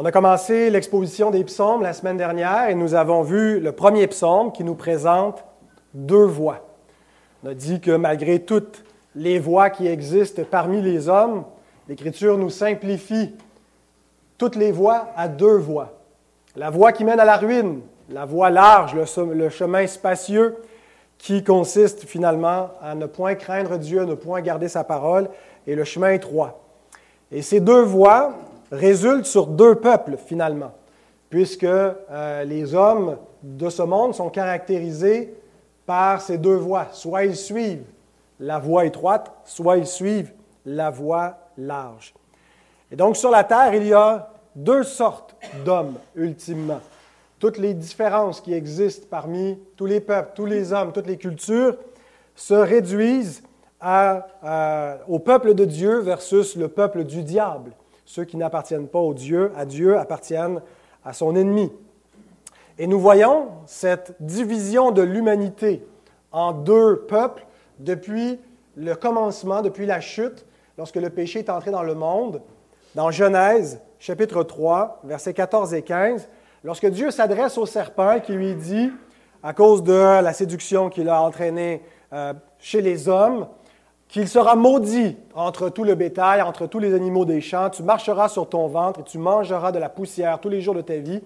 On a commencé l'exposition des psaumes la semaine dernière et nous avons vu le premier psaume qui nous présente deux voix. On a dit que malgré toutes les voix qui existent parmi les hommes, l'Écriture nous simplifie toutes les voies à deux voies. La voie qui mène à la ruine, la voie large, le, chemin spacieux qui consiste finalement à ne point craindre Dieu, à ne point garder sa parole, et le chemin étroit. Et ces deux voies résultent sur deux peuples finalement, puisque euh, les hommes de ce monde sont caractérisés par ces deux voies. Soit ils suivent la voie étroite, soit ils suivent la voie large. Et donc sur la terre, il y a deux sortes d'hommes, ultimement. Toutes les différences qui existent parmi tous les peuples, tous les hommes, toutes les cultures se réduisent au peuple de Dieu versus le peuple du diable. Ceux qui n'appartiennent pas au Dieu, à Dieu appartiennent à son ennemi. Et nous voyons cette division de l'humanité en deux peuples depuis le commencement, depuis la chute, lorsque le péché est entré dans le monde. Dans Genèse, chapitre 3, versets 14 et 15, lorsque Dieu s'adresse au serpent qui lui dit, à cause de la séduction qu'il a entraînée euh, chez les hommes, qu'il sera maudit entre tout le bétail, entre tous les animaux des champs, tu marcheras sur ton ventre et tu mangeras de la poussière tous les jours de ta vie.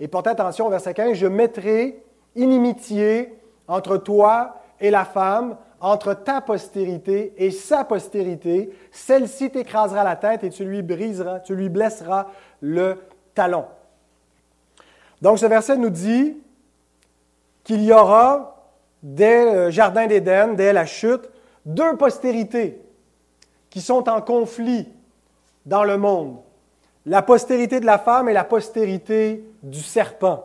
Et portez attention au verset 15, je mettrai inimitié entre toi et la femme, entre ta postérité et sa postérité, celle-ci t'écrasera la tête et tu lui briseras, tu lui blesseras le talon. Donc ce verset nous dit qu'il y aura dès le Jardin d'Éden, dès la chute, deux postérités qui sont en conflit dans le monde. La postérité de la femme et la postérité du serpent.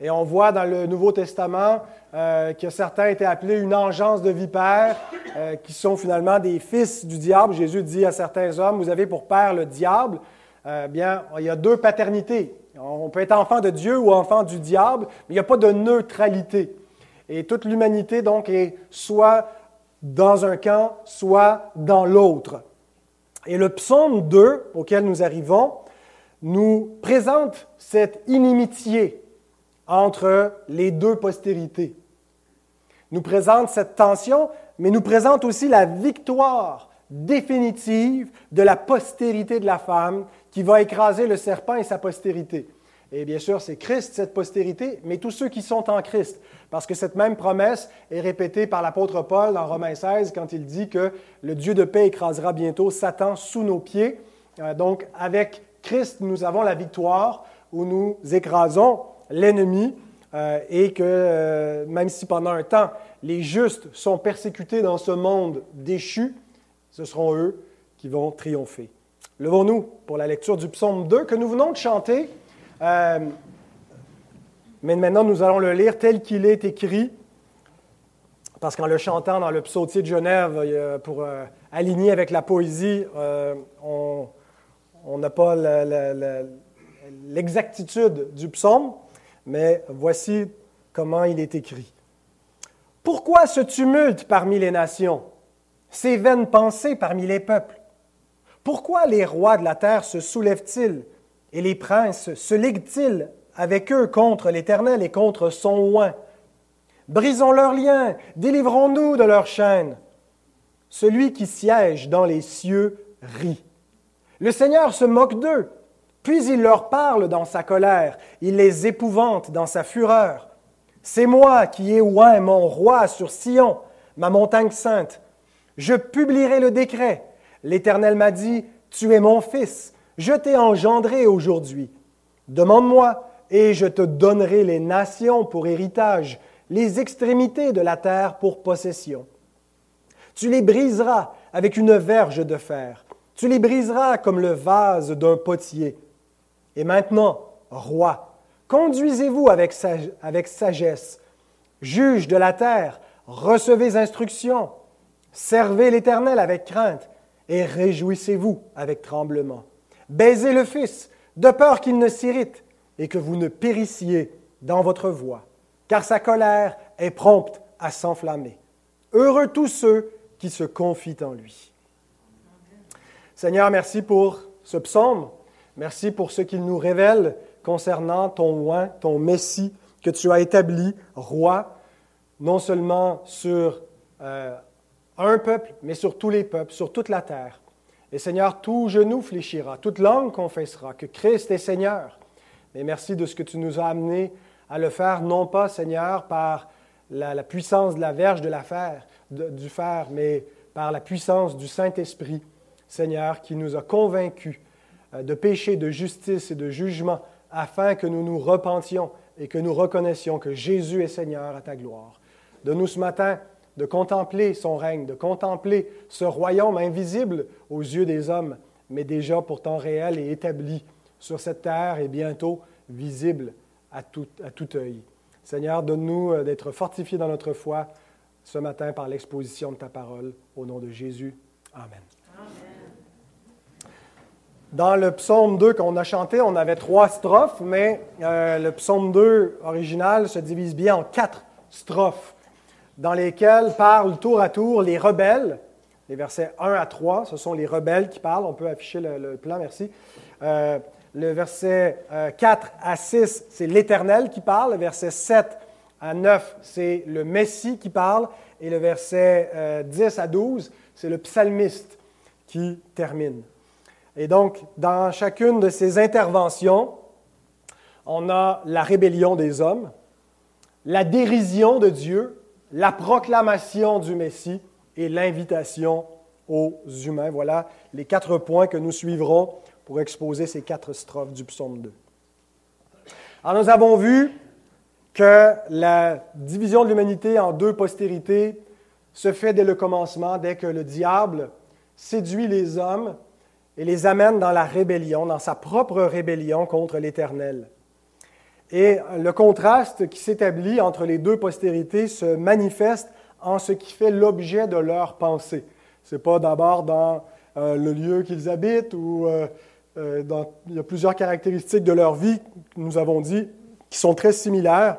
Et on voit dans le Nouveau Testament euh, que certains étaient appelés une engeance de vipères, euh, qui sont finalement des fils du diable. Jésus dit à certains hommes, vous avez pour père le diable. Euh, bien, il y a deux paternités. On peut être enfant de Dieu ou enfant du diable, mais il n'y a pas de neutralité. Et toute l'humanité, donc, est soit dans un camp, soit dans l'autre. Et le psaume 2, auquel nous arrivons, nous présente cette inimitié entre les deux postérités. Nous présente cette tension, mais nous présente aussi la victoire définitive de la postérité de la femme qui va écraser le serpent et sa postérité. Et bien sûr, c'est Christ, cette postérité, mais tous ceux qui sont en Christ. Parce que cette même promesse est répétée par l'apôtre Paul dans Romains 16 quand il dit que le Dieu de paix écrasera bientôt Satan sous nos pieds. Euh, donc, avec Christ, nous avons la victoire où nous écrasons l'ennemi euh, et que euh, même si pendant un temps les justes sont persécutés dans ce monde déchu, ce seront eux qui vont triompher. Levons-nous pour la lecture du psaume 2 que nous venons de chanter. Euh, mais maintenant, nous allons le lire tel qu'il est écrit, parce qu'en le chantant dans le psautier de Genève, pour aligner avec la poésie, on n'a pas l'exactitude du psaume mais voici comment il est écrit. Pourquoi ce tumulte parmi les nations, ces vaines pensées parmi les peuples? Pourquoi les rois de la terre se soulèvent-ils et les princes se liguent-ils avec eux contre l'Éternel et contre son oint? Brisons leurs liens, délivrons-nous de leurs chaînes. Celui qui siège dans les cieux rit. Le Seigneur se moque d'eux puis il leur parle dans sa colère, il les épouvante dans sa fureur. C'est moi qui ai oint mon roi sur Sion, ma montagne sainte. Je publierai le décret. L'Éternel m'a dit, Tu es mon fils, je t'ai engendré aujourd'hui. Demande-moi, et je te donnerai les nations pour héritage, les extrémités de la terre pour possession. Tu les briseras avec une verge de fer, tu les briseras comme le vase d'un potier. Et maintenant, roi, conduisez-vous avec, sagesse. Juge de la terre, recevez instruction. Servez l'Éternel avec crainte et réjouissez-vous avec tremblement. Baisez le Fils, de peur qu'il ne s'irrite et que vous ne périssiez dans votre voie, car sa colère est prompte à s'enflammer. Heureux tous ceux qui se confient en lui. Seigneur, merci pour ce psaume Merci pour ce qu'il nous révèle concernant ton oint, ton Messie, que tu as établi roi, non seulement sur euh, un peuple, mais sur tous les peuples, sur toute la terre. Et Seigneur, tout genou fléchira, toute langue confessera que Christ est Seigneur. Mais merci de ce que tu nous as amené à le faire, non pas, Seigneur, par la, puissance de la verge du fer, mais par la puissance du Saint-Esprit, Seigneur, qui nous a convaincus euh, de péché, de justice et de jugement, afin que nous nous repentions et que nous reconnaissions que Jésus est Seigneur à ta gloire. De nous ce matin, de contempler son règne, de contempler ce royaume invisible aux yeux des hommes, mais déjà pourtant réel et établi sur cette terre et bientôt visible à tout, à tout œil. Seigneur, donne-nous euh, d'être fortifiés dans notre foi ce matin par l'exposition de ta parole. Au nom de Jésus. Amen. Dans le psaume 2 qu'on a chanté, on avait trois strophes, mais euh, le psaume 2 original se divise bien en quatre strophes, dans lesquelles parlent tour à tour les rebelles. Les versets 1 à 3, ce sont les rebelles qui parlent. On peut afficher le, plan, merci. Euh, le verset 4 euh, à 6, c'est l'Éternel qui parle. Le verset 7 à 9, c'est le Messie qui parle. Et le verset 10 à 12, c'est le psalmiste qui termine. Et donc, dans chacune de ces interventions, on a la rébellion des hommes, la dérision de Dieu, la proclamation du Messie et l'invitation aux humains. Voilà les quatre points que nous suivrons pour exposer ces quatre strophes du psaume 2. Alors nous avons vu que la division de l'humanité en deux postérités se fait dès le commencement, dès que le diable séduit les hommes et les amène dans la rébellion, dans sa propre rébellion contre l'Éternel. Et le contraste qui s'établit entre les deux postérités se manifeste en ce qui fait l'objet de leur pensée. Ce n'est pas d'abord dans euh, le lieu qu'ils habitent ou euh, euh, dans, il y a plusieurs caractéristiques de leur vie, nous avons dit, qui sont très similaires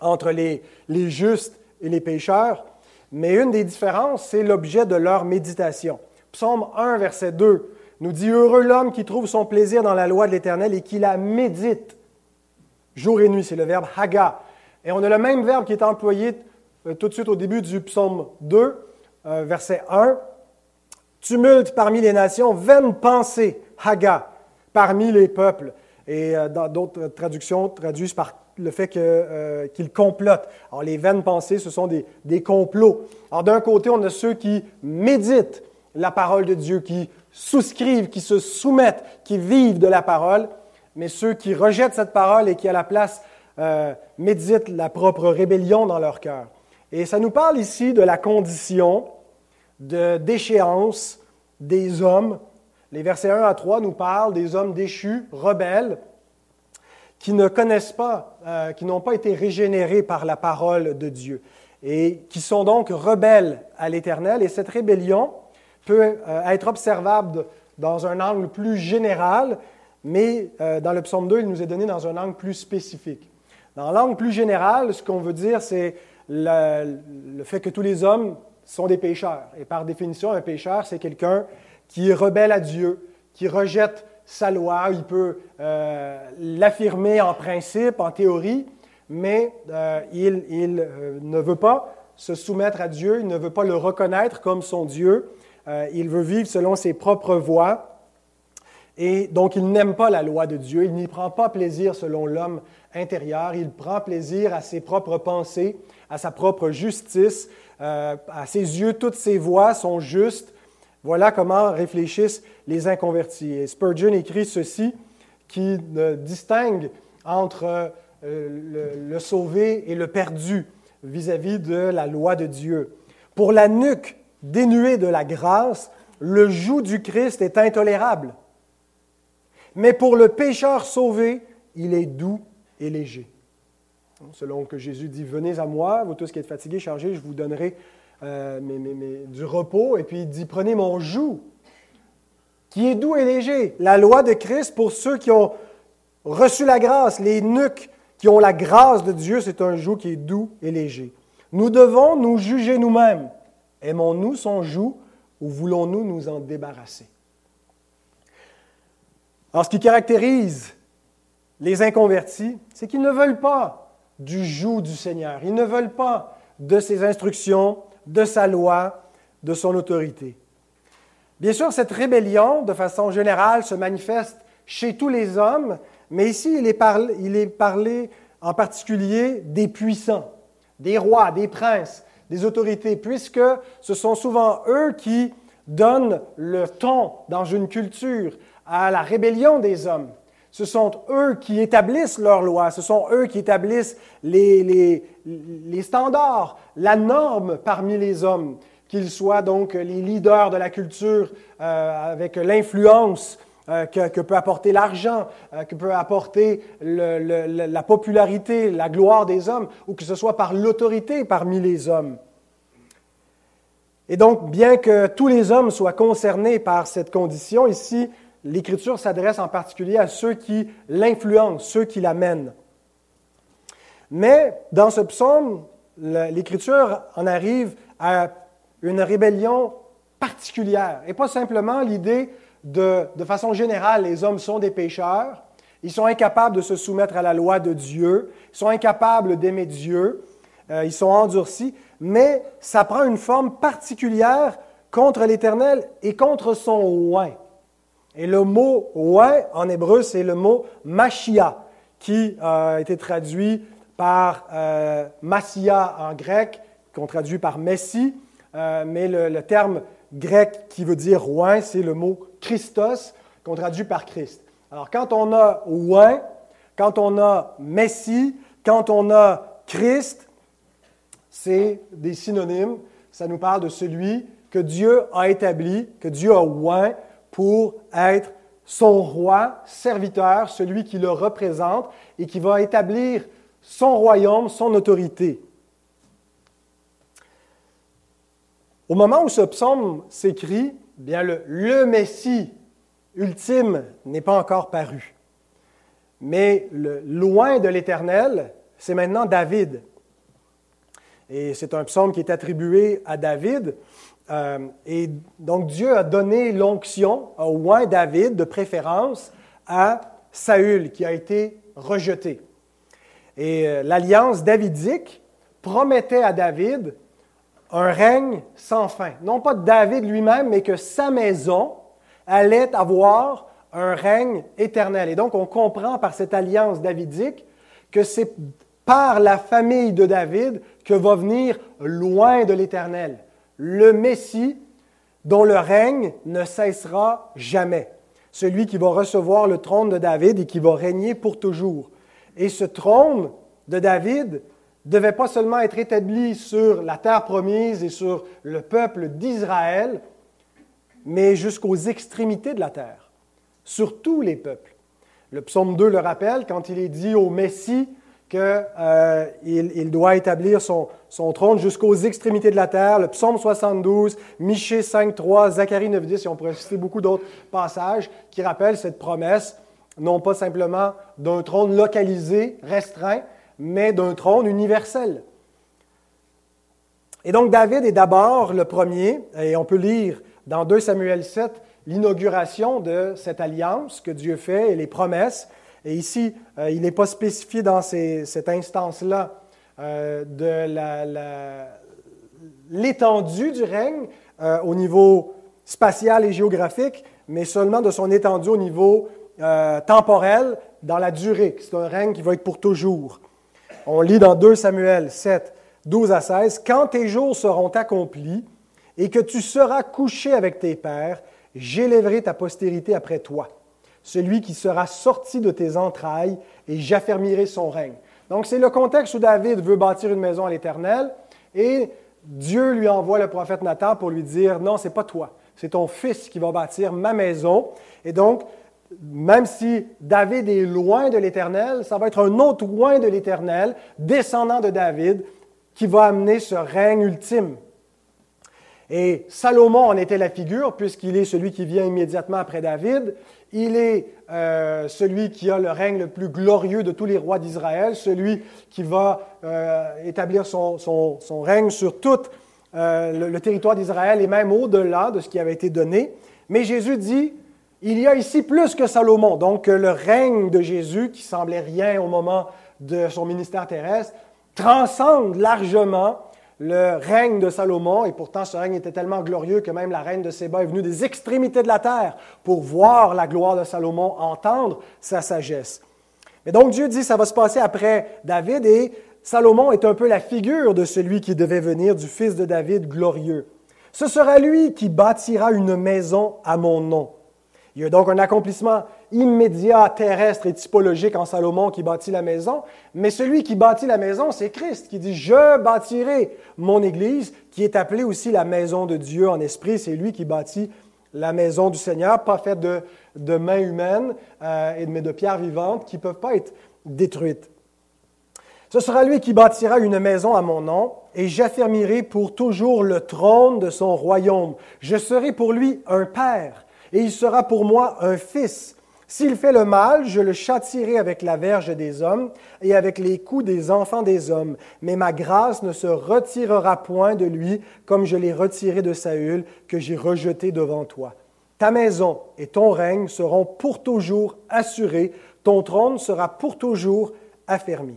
entre les, les justes et les pécheurs. Mais une des différences, c'est l'objet de leur méditation. Psaume 1, verset 2 nous dit Heureux l'homme qui trouve son plaisir dans la loi de l'Éternel et qui la médite jour et nuit. C'est le verbe haga. Et on a le même verbe qui est employé euh, tout de suite au début du psaume 2, euh, verset 1. Tumulte parmi les nations, vaine pensée, haga, parmi les peuples. Et euh, d'autres traductions traduisent par le fait qu'il complote. Alors, les vaines pensées, ce sont des, des complots. Alors, d'un côté, on a ceux qui méditent la parole de Dieu, qui souscrivent, qui se soumettent, qui vivent de la parole, mais ceux qui rejettent cette parole et qui, à la place, euh, méditent la propre rébellion dans leur cœur. Et ça nous parle ici de la condition de déchéance des hommes. Les versets 1 à 3 nous parlent des hommes déchus, rebelles, qui ne connaissent pas, euh, qui n'ont pas été régénérés par la parole de Dieu et qui sont donc rebelles à l'Éternel. Et cette rébellion, peut euh, être observable dans un angle plus général, mais euh, dans le psaume 2, il nous est donné dans un angle plus spécifique. Dans l'angle plus général, ce qu'on veut dire, c'est le, fait que tous les hommes sont des pécheurs. Et par définition, un pécheur, c'est quelqu'un qui est rebelle à Dieu, qui rejette sa loi. Il peut euh, l'affirmer en principe, en théorie, mais il, il ne veut pas se soumettre à Dieu, il ne veut pas le reconnaître comme son Dieu. Euh, il veut vivre selon ses propres voies. Et donc, il n'aime pas la loi de Dieu. Il n'y prend pas plaisir selon l'homme intérieur. Il prend plaisir à ses propres pensées, à sa propre justice. Euh, à ses yeux, toutes ses voies sont justes. Voilà comment réfléchissent les inconvertis. Et Spurgeon écrit ceci qui distingue entre euh, le, sauvé et le perdu vis à -vis de la loi de Dieu. Pour la nuque dénué de la grâce, le joug du Christ est intolérable. Mais pour le pécheur sauvé, il est doux et léger. Selon que Jésus dit, venez à moi, vous tous qui êtes fatigués, chargés, je vous donnerai euh, du repos. Et puis il dit, prenez mon joug, qui est doux et léger. La loi de Christ, pour ceux qui ont reçu la grâce, les nuques qui ont la grâce de Dieu, c'est un joug qui est doux et léger. Nous devons nous juger nous-mêmes. Aimons-nous son joug ou voulons-nous nous en débarrasser? Alors, ce qui caractérise les inconvertis, c'est qu'ils ne veulent pas du joug du Seigneur. Ils ne veulent pas de ses instructions, de sa loi, de son autorité. Bien sûr, cette rébellion, de façon générale, se manifeste chez tous les hommes, mais ici, il est parlé, il est parlé en particulier des puissants, des rois, des princes, des autorités, puisque ce sont souvent eux qui donnent le ton dans une culture à la rébellion des hommes. Ce sont eux qui établissent leurs lois, ce sont eux qui établissent les, standards, la norme parmi les hommes, qu'ils soient donc les leaders de la culture euh, avec l'influence euh, que, peut apporter l'argent, euh, que peut apporter la popularité, la gloire des hommes, ou que ce soit par l'autorité parmi les hommes. Et donc, bien que tous les hommes soient concernés par cette condition, ici, l'Écriture s'adresse en particulier à ceux qui l'influencent, ceux qui l'amènent. Mais dans ce psaume, l'Écriture en arrive à une rébellion particulière, et pas simplement l'idée de, de façon générale, les hommes sont des pécheurs, ils sont incapables de se soumettre à la loi de Dieu, ils sont incapables d'aimer Dieu, euh, ils sont endurcis, mais ça prend une forme particulière contre l'Éternel et contre son oin. Et le mot oin en hébreu, c'est le mot machia, qui euh, a été traduit par euh, massia en grec, qu'on traduit par messie, mais le, terme grec qui veut dire oin, c'est le mot Christos, qu'on traduit par Christ. Alors, quand on a oin, quand on a messie, quand on a Christ, c'est des synonymes. Ça nous parle de celui que Dieu a établi, que Dieu a oint pour être son roi, serviteur, celui qui le représente et qui va établir son royaume, son autorité. Au moment où ce psaume s'écrit, bien le, le Messie ultime n'est pas encore paru. Mais le loin de l'Éternel, c'est maintenant David. Et c'est un psaume qui est attribué à David. Euh, et donc Dieu a donné l'onction au roi David de préférence à Saül qui a été rejeté. Et euh, l'alliance davidique promettait à David un règne sans fin. Non pas David lui-même, mais que sa maison allait avoir un règne éternel. Et donc on comprend par cette alliance davidique que c'est par la famille de David que va venir loin de l'Éternel, le Messie dont le règne ne cessera jamais, celui qui va recevoir le trône de David et qui va régner pour toujours. Et ce trône de David devait pas seulement être établi sur la terre promise et sur le peuple d'Israël, mais jusqu'aux extrémités de la terre, sur tous les peuples. Le psaume 2 le rappelle quand il est dit au Messie, qu'il euh, il doit établir son, trône jusqu'aux extrémités de la terre. Le psaume 72, Michée 5, 3, Zacharie 9, 10, et on pourrait citer beaucoup d'autres passages qui rappellent cette promesse, non pas simplement d'un trône localisé, restreint, mais d'un trône universel. Et donc David est d'abord le premier, et on peut lire dans 2 Samuel 7 l'inauguration de cette alliance que Dieu fait et les promesses. Et ici, euh, il n'est pas spécifié dans cette instance-là euh, de l'étendue du règne euh, au niveau spatial et géographique, mais seulement de son étendue au niveau temporel dans la durée. C'est un règne qui va être pour toujours. On lit dans 2 Samuel 7, 12 à 16, Quand tes jours seront accomplis et que tu seras couché avec tes pères, j'élèverai ta postérité après toi celui qui sera sorti de tes entrailles, et j'affermirai son règne. Donc c'est le contexte où David veut bâtir une maison à l'Éternel, et Dieu lui envoie le prophète Nathan pour lui dire, non, c'est pas toi, c'est ton fils qui va bâtir ma maison. Et donc, même si David est loin de l'Éternel, ça va être un autre loin de l'Éternel, descendant de David, qui va amener ce règne ultime. Et Salomon en était la figure, puisqu'il est celui qui vient immédiatement après David. Il est euh, celui qui a le règne le plus glorieux de tous les rois d'Israël, celui qui va euh, établir son, règne sur tout euh, le, territoire d'Israël et même au-delà de ce qui avait été donné. Mais Jésus dit, il y a ici plus que Salomon. Donc le règne de Jésus, qui semblait rien au moment de son ministère terrestre, transcende largement le règne de Salomon, et pourtant ce règne était tellement glorieux que même la reine de Séba est venue des extrémités de la terre pour voir la gloire de Salomon, entendre sa sagesse. Mais donc Dieu dit, ça va se passer après David, et Salomon est un peu la figure de celui qui devait venir, du fils de David glorieux. Ce sera lui qui bâtira une maison à mon nom. Il y a donc un accomplissement immédiat, terrestre et typologique en Salomon qui bâtit la maison, mais celui qui bâtit la maison, c'est Christ qui dit, je bâtirai mon Église, qui est appelée aussi la maison de Dieu en esprit. C'est lui qui bâtit la maison du Seigneur, pas faite de, mains humaines, euh, mais de pierres vivantes qui ne peuvent pas être détruites. Ce sera lui qui bâtira une maison à mon nom, et j'affermirai pour toujours le trône de son royaume. Je serai pour lui un père, et il sera pour moi un fils. S'il fait le mal, je le châtierai avec la verge des hommes et avec les coups des enfants des hommes. Mais ma grâce ne se retirera point de lui comme je l'ai retiré de Saül, que j'ai rejeté devant toi. Ta maison et ton règne seront pour toujours assurés, ton trône sera pour toujours affermi.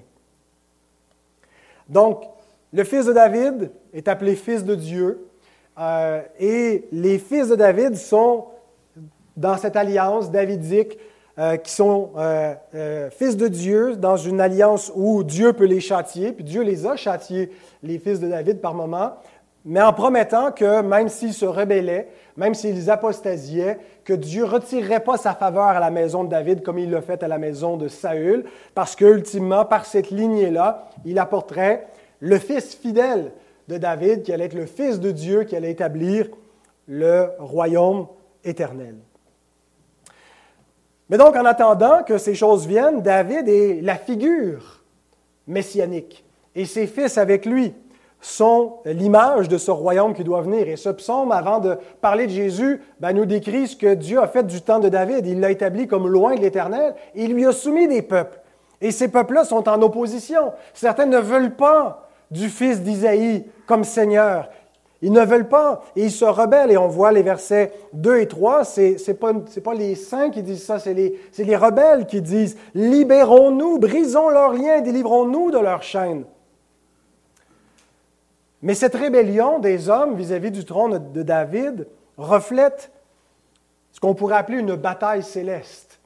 Donc, le fils de David est appelé fils de Dieu, euh, et les fils de David sont dans cette alliance davidique, euh, qui sont euh, euh, fils de Dieu, dans une alliance où Dieu peut les châtier, puis Dieu les a châtiés, les fils de David, par moment, mais en promettant que même s'ils se rebellaient, même s'ils apostasiaient, que Dieu ne retirerait pas sa faveur à la maison de David comme il l'a fait à la maison de Saül, parce qu'ultimement, par cette lignée-là, il apporterait le fils fidèle de David, qui allait être le fils de Dieu, qui allait établir le royaume éternel. Mais donc, en attendant que ces choses viennent, David est la figure messianique. Et ses fils avec lui sont l'image de ce royaume qui doit venir. Et ce psaume, avant de parler de Jésus, ben, nous décrit ce que Dieu a fait du temps de David. Il l'a établi comme loin de l'Éternel. Il lui a soumis des peuples. Et ces peuples-là sont en opposition. Certains ne veulent pas du fils d'Isaïe comme Seigneur. Ils ne veulent pas et ils se rebellent. Et on voit les versets 2 et 3, ce n'est pas, les saints qui disent ça, c'est les, les, rebelles qui disent Libérons-nous, brisons leurs liens, délivrons-nous de leurs chaînes. Mais cette rébellion des hommes vis-à-vis du trône de David reflète ce qu'on pourrait appeler une bataille céleste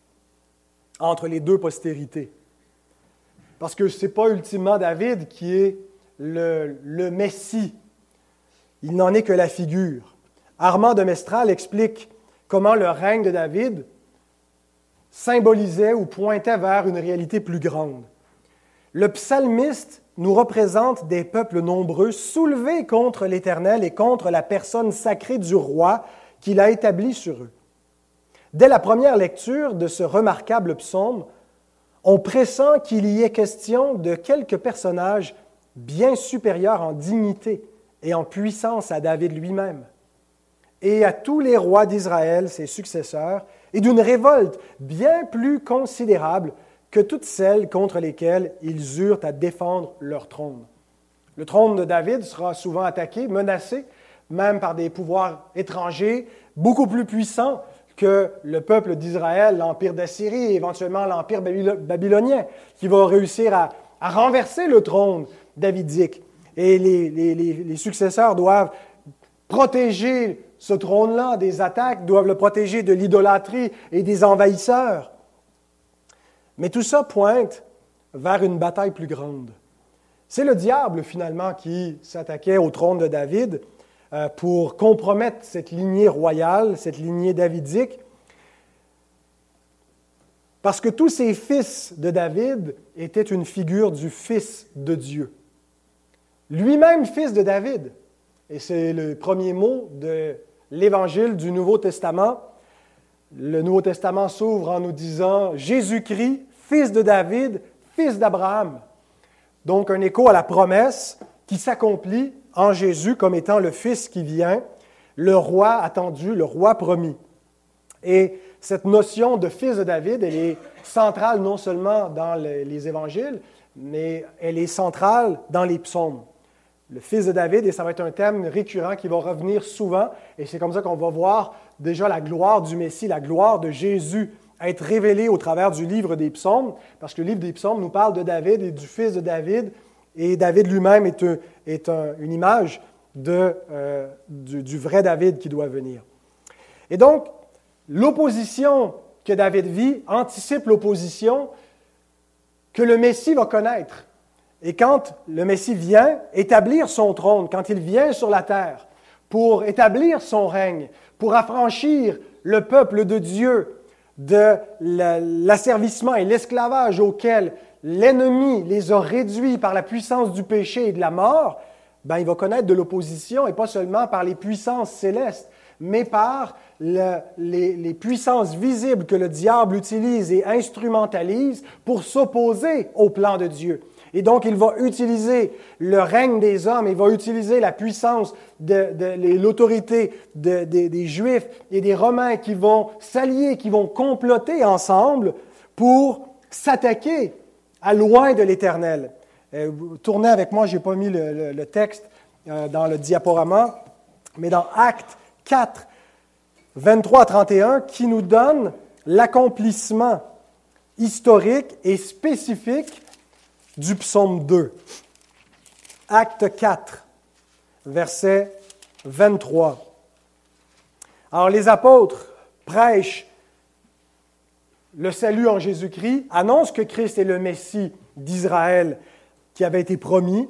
entre les deux postérités. Parce que ce n'est pas ultimement David qui est le Messie il n'en est que la figure. Armand de Mestral explique comment le règne de David symbolisait ou pointait vers une réalité plus grande. Le psalmiste nous représente des peuples nombreux soulevés contre l'Éternel et contre la personne sacrée du roi qu'il a établi sur eux. Dès la première lecture de ce remarquable psaume, on pressent qu'il y ait question de quelques personnages bien supérieurs en dignité et en puissance à David lui-même et à tous les rois d'Israël, ses successeurs, et d'une révolte bien plus considérable que toutes celles contre lesquelles ils eurent à défendre leur trône. Le trône de David sera souvent attaqué, menacé, même par des pouvoirs étrangers beaucoup plus puissants que le peuple d'Israël, l'empire d'Assyrie et éventuellement l'empire babylonien, qui va réussir à, à renverser le trône davidique. Et les, successeurs doivent protéger ce trône-là des attaques, doivent le protéger de l'idolâtrie et des envahisseurs. Mais tout ça pointe vers une bataille plus grande. C'est le diable, finalement, qui s'attaquait au trône de David euh, pour compromettre cette lignée royale, cette lignée davidique, parce que tous ces fils de David étaient une figure du Fils de Dieu lui-même fils de David. Et c'est le premier mot de l'évangile du Nouveau Testament. Le Nouveau Testament s'ouvre en nous disant Jésus-Christ, fils de David, fils d'Abraham. Donc un écho à la promesse qui s'accomplit en Jésus comme étant le Fils qui vient, le roi attendu, le roi promis. Et cette notion de fils de David, elle est centrale non seulement dans les évangiles, mais elle est centrale dans les psaumes le fils de David, et ça va être un thème récurrent qui va revenir souvent, et c'est comme ça qu'on va voir déjà la gloire du Messie, la gloire de Jésus être révélée au travers du livre des psaumes, parce que le livre des psaumes nous parle de David et du fils de David, et David lui-même est, une image euh, du vrai David qui doit venir. Et donc, l'opposition que David vit anticipe l'opposition que le Messie va connaître. Et quand le Messie vient établir son trône, quand il vient sur la terre pour établir son règne, pour affranchir le peuple de Dieu de l'asservissement et l'esclavage auquel l'ennemi les a réduits par la puissance du péché et de la mort, ben, il va connaître de l'opposition, et pas seulement par les puissances célestes, mais par les, les, puissances visibles que le diable utilise et instrumentalise pour s'opposer au plan de Dieu. Et donc, il va utiliser le règne des hommes, il va utiliser la puissance de, l'autorité des Juifs et des Romains qui vont s'allier, qui vont comploter ensemble pour s'attaquer à loin de l'Éternel. Euh, tournez avec moi, je n'ai pas mis le, texte euh, dans le diaporama, mais dans Acte 4, 23 à 31, qui nous donne l'accomplissement historique et spécifique du psaume 2. Acte 4, verset 23. Alors les apôtres prêchent le salut en Jésus-Christ, annoncent que Christ est le Messie d'Israël qui avait été promis,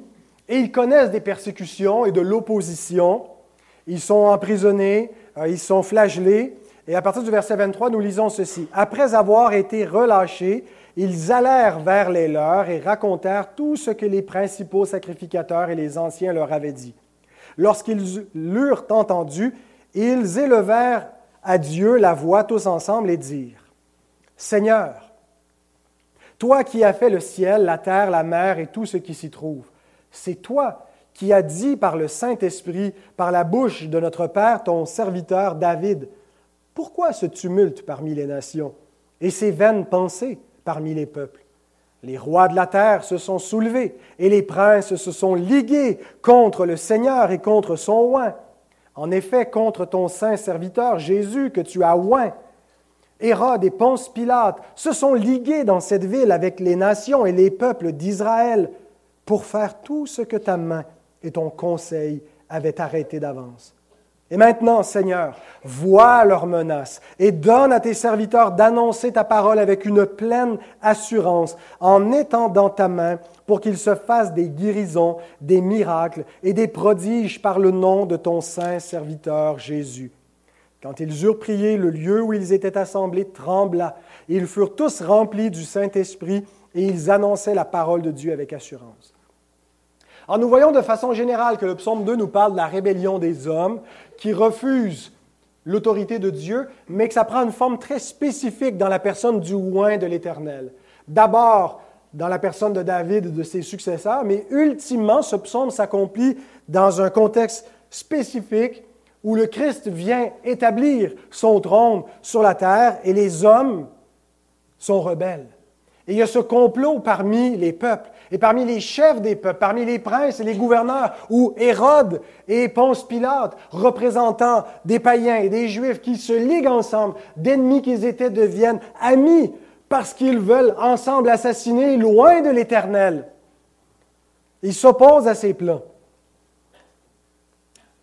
et ils connaissent des persécutions et de l'opposition. Ils sont emprisonnés, euh, ils sont flagellés. Et à partir du verset 23, nous lisons ceci. Après avoir été relâchés, ils allèrent vers les leurs et racontèrent tout ce que les principaux sacrificateurs et les anciens leur avaient dit. Lorsqu'ils l'eurent entendu, ils élevèrent à Dieu la voix tous ensemble et dirent, Seigneur, toi qui as fait le ciel, la terre, la mer et tout ce qui s'y trouve, c'est toi qui as dit par le Saint-Esprit, par la bouche de notre Père, ton serviteur David, pourquoi ce tumulte parmi les nations et ces vaines pensées? Parmi les peuples. Les rois de la terre se sont soulevés et les princes se sont ligués contre le Seigneur et contre son oint. En effet, contre ton saint serviteur Jésus que tu as oint. Hérode et Ponce Pilate se sont ligués dans cette ville avec les nations et les peuples d'Israël pour faire tout ce que ta main et ton conseil avaient arrêté d'avance. Et maintenant, Seigneur, vois leurs menaces et donne à tes serviteurs d'annoncer ta parole avec une pleine assurance en étendant ta main pour qu'ils se fassent des guérisons, des miracles et des prodiges par le nom de ton saint serviteur Jésus. Quand ils eurent prié, le lieu où ils étaient assemblés trembla. Ils furent tous remplis du Saint-Esprit et ils annonçaient la parole de Dieu avec assurance. Alors nous voyons de façon générale que le psaume 2 nous parle de la rébellion des hommes qui refusent l'autorité de Dieu, mais que ça prend une forme très spécifique dans la personne du oint de l'Éternel. D'abord, dans la personne de David et de ses successeurs, mais ultimement, ce psaume s'accomplit dans un contexte spécifique où le Christ vient établir son trône sur la terre et les hommes sont rebelles. Et il y a ce complot parmi les peuples et parmi les chefs des peuples, parmi les princes et les gouverneurs, où Hérode et Ponce Pilate, représentants des païens et des juifs qui se liguent ensemble, d'ennemis qu'ils étaient, deviennent amis parce qu'ils veulent ensemble assassiner loin de l'Éternel. Ils s'opposent à ces plans.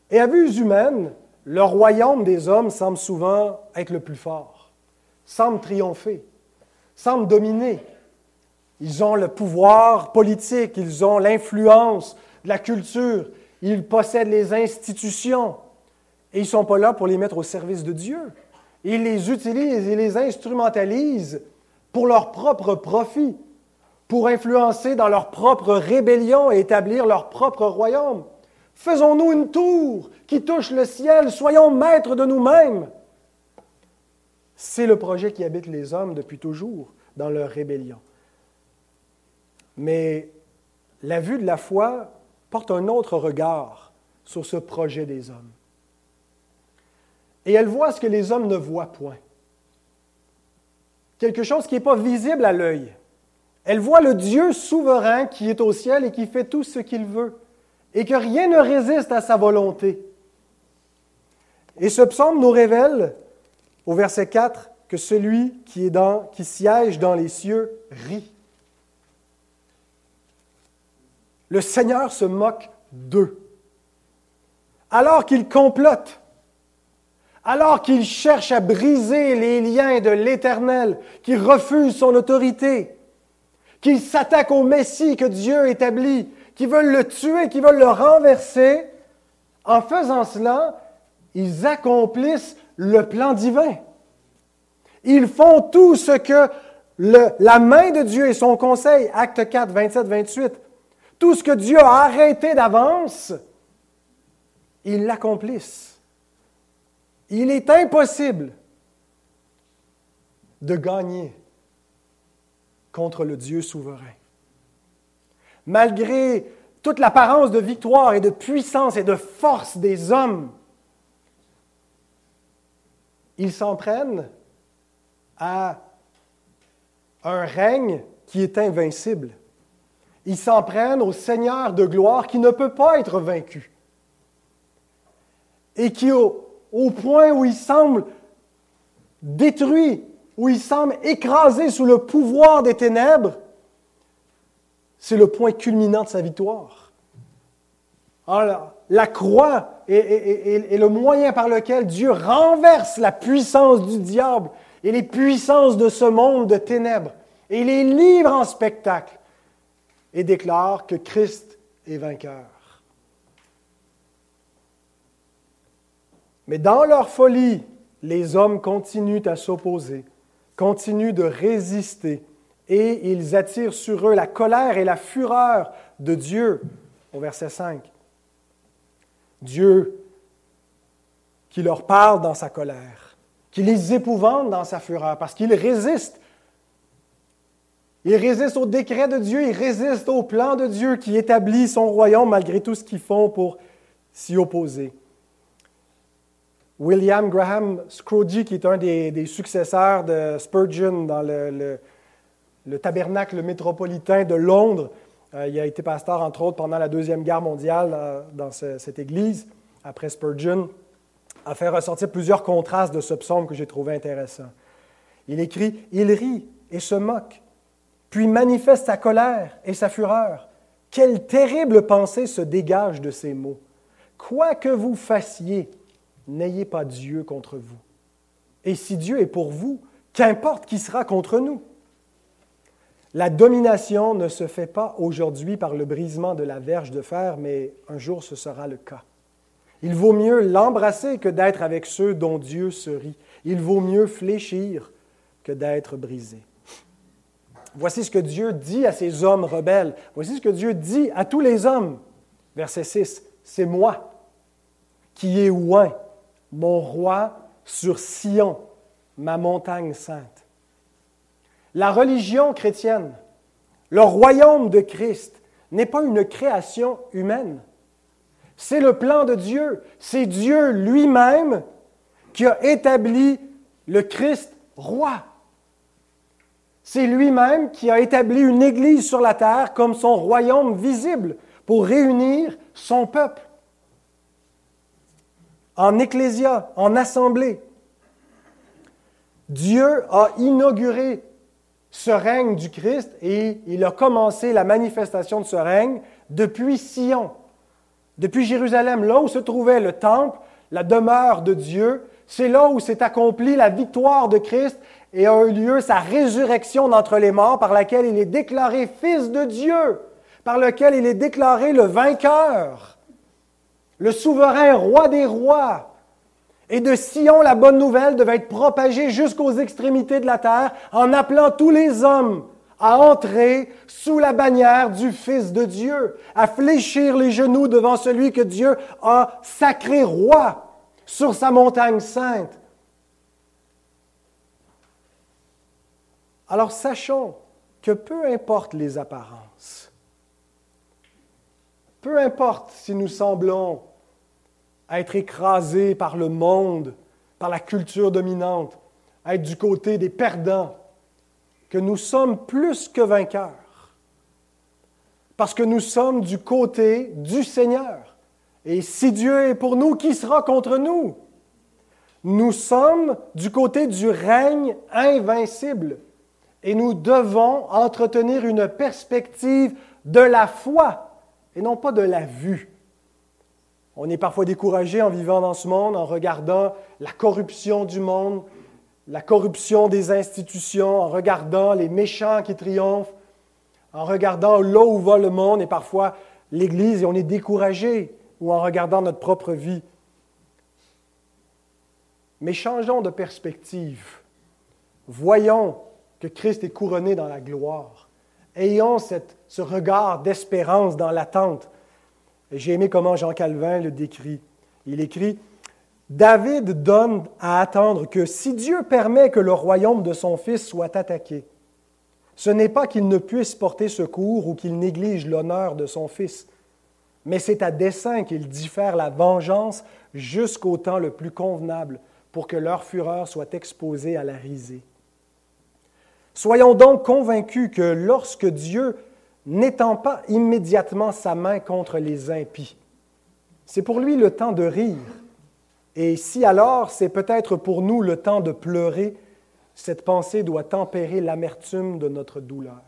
Et à vue humaine, le royaume des hommes semble souvent être le plus fort, semble triompher, semble dominer. Ils ont le pouvoir politique, ils ont l'influence de la culture, ils possèdent les institutions. Et ils ne sont pas là pour les mettre au service de Dieu. Ils les utilisent et les instrumentalisent pour leur propre profit, pour influencer dans leur propre rébellion et établir leur propre royaume. Faisons-nous une tour qui touche le ciel, soyons maîtres de nous-mêmes. C'est le projet qui habite les hommes depuis toujours dans leur rébellion. Mais la vue de la foi porte un autre regard sur ce projet des hommes. Et elle voit ce que les hommes ne voient point. Quelque chose qui n'est pas visible à l'œil. Elle voit le Dieu souverain qui est au ciel et qui fait tout ce qu'il veut, et que rien ne résiste à sa volonté. Et ce psaume nous révèle, au verset 4, que celui qui, siège dans les cieux rit. Le Seigneur se moque d'eux. Alors qu'ils complotent, alors qu'ils cherchent à briser les liens de l'Éternel, qu'ils refusent son autorité, qu'ils s'attaquent au Messie que Dieu établit, qu'ils veulent le tuer, qu'ils veulent le renverser, en faisant cela, ils accomplissent le plan divin. Ils font tout ce que la main de Dieu et son conseil, acte 4, 27, 28, tout ce que Dieu a arrêté d'avance, ils l'accomplissent. Il est impossible de gagner contre le Dieu souverain. Malgré toute l'apparence de victoire et de puissance et de force des hommes, ils s'en prennent à un règne qui est invincible. Ils s'en prennent au Seigneur de gloire qui ne peut pas être vaincu. Et qui, au, point où il semble détruit, où il semble écrasé sous le pouvoir des ténèbres, c'est le point culminant de sa victoire. Alors, la croix est, le moyen par lequel Dieu renverse la puissance du diable et les puissances de ce monde de ténèbres et les livre en spectacle et déclare que Christ est vainqueur. Mais dans leur folie, les hommes continuent à s'opposer, continuent de résister, et ils attirent sur eux la colère et la fureur de Dieu, au verset 5. Dieu qui leur parle dans sa colère, qui les épouvante dans sa fureur, parce qu'ils résistent. Ils résistent au décret de Dieu, ils résistent au plan de Dieu qui établit son royaume malgré tout ce qu'ils font pour s'y opposer. William Graham Scrooge, qui est un des, successeurs de Spurgeon dans le, tabernacle métropolitain de Londres, euh, il a été pasteur, entre autres, pendant la Deuxième Guerre mondiale euh, dans cette église, après Spurgeon, a fait ressortir plusieurs contrastes de ce psaume que j'ai trouvé intéressant. Il écrit Il rit et se moque, puis manifeste sa colère et sa fureur. Quelle terrible pensée se dégage de ces mots. Quoi que vous fassiez, n'ayez pas Dieu contre vous. Et si Dieu est pour vous, qu'importe qui sera contre nous. La domination ne se fait pas aujourd'hui par le brisement de la verge de fer, mais un jour ce sera le cas. Il vaut mieux l'embrasser que d'être avec ceux dont Dieu se rit. Il vaut mieux fléchir que d'être brisé. Voici ce que Dieu dit à ces hommes rebelles. Voici ce que Dieu dit à tous les hommes. Verset 6. C'est moi qui ai oint mon roi sur Sion, ma montagne sainte. La religion chrétienne, le royaume de Christ, n'est pas une création humaine. C'est le plan de Dieu. C'est Dieu lui-même qui a établi le Christ roi. C'est lui-même qui a établi une Église sur la terre comme son royaume visible pour réunir son peuple en ecclésia, en assemblée. Dieu a inauguré ce règne du Christ et il a commencé la manifestation de ce règne depuis Sion, depuis Jérusalem, là où se trouvait le temple, la demeure de Dieu. C'est là où s'est accomplie la victoire de Christ et a eu lieu sa résurrection d'entre les morts par laquelle il est déclaré fils de Dieu, par lequel il est déclaré le vainqueur le souverain roi des rois. Et de Sion, la bonne nouvelle devait être propagée jusqu'aux extrémités de la terre en appelant tous les hommes à entrer sous la bannière du Fils de Dieu, à fléchir les genoux devant celui que Dieu a sacré roi sur sa montagne sainte. Alors sachons que peu importe les apparences, peu importe si nous semblons être écrasés par le monde, par la culture dominante, être du côté des perdants, que nous sommes plus que vainqueurs. Parce que nous sommes du côté du Seigneur. Et si Dieu est pour nous, qui sera contre nous? Nous sommes du côté du règne invincible et nous devons entretenir une perspective de la foi et non pas de la vue. On est parfois découragé en vivant dans ce monde, en regardant la corruption du monde, la corruption des institutions, en regardant les méchants qui triomphent, en regardant là où va le monde et parfois l'Église et on est découragé, ou en regardant notre propre vie. Mais changeons de perspective. Voyons que Christ est couronné dans la gloire. Ayons ce regard d'espérance dans l'attente. J'ai aimé comment Jean Calvin le décrit. Il écrit David donne à attendre que si Dieu permet que le royaume de son Fils soit attaqué, ce n'est pas qu'il ne puisse porter secours ou qu'il néglige l'honneur de son Fils, mais c'est à dessein qu'il diffère la vengeance jusqu'au temps le plus convenable pour que leur fureur soit exposée à la risée. Soyons donc convaincus que lorsque Dieu n'étend pas immédiatement sa main contre les impies, c'est pour lui le temps de rire. Et si alors c'est peut-être pour nous le temps de pleurer, cette pensée doit tempérer l'amertume de notre douleur.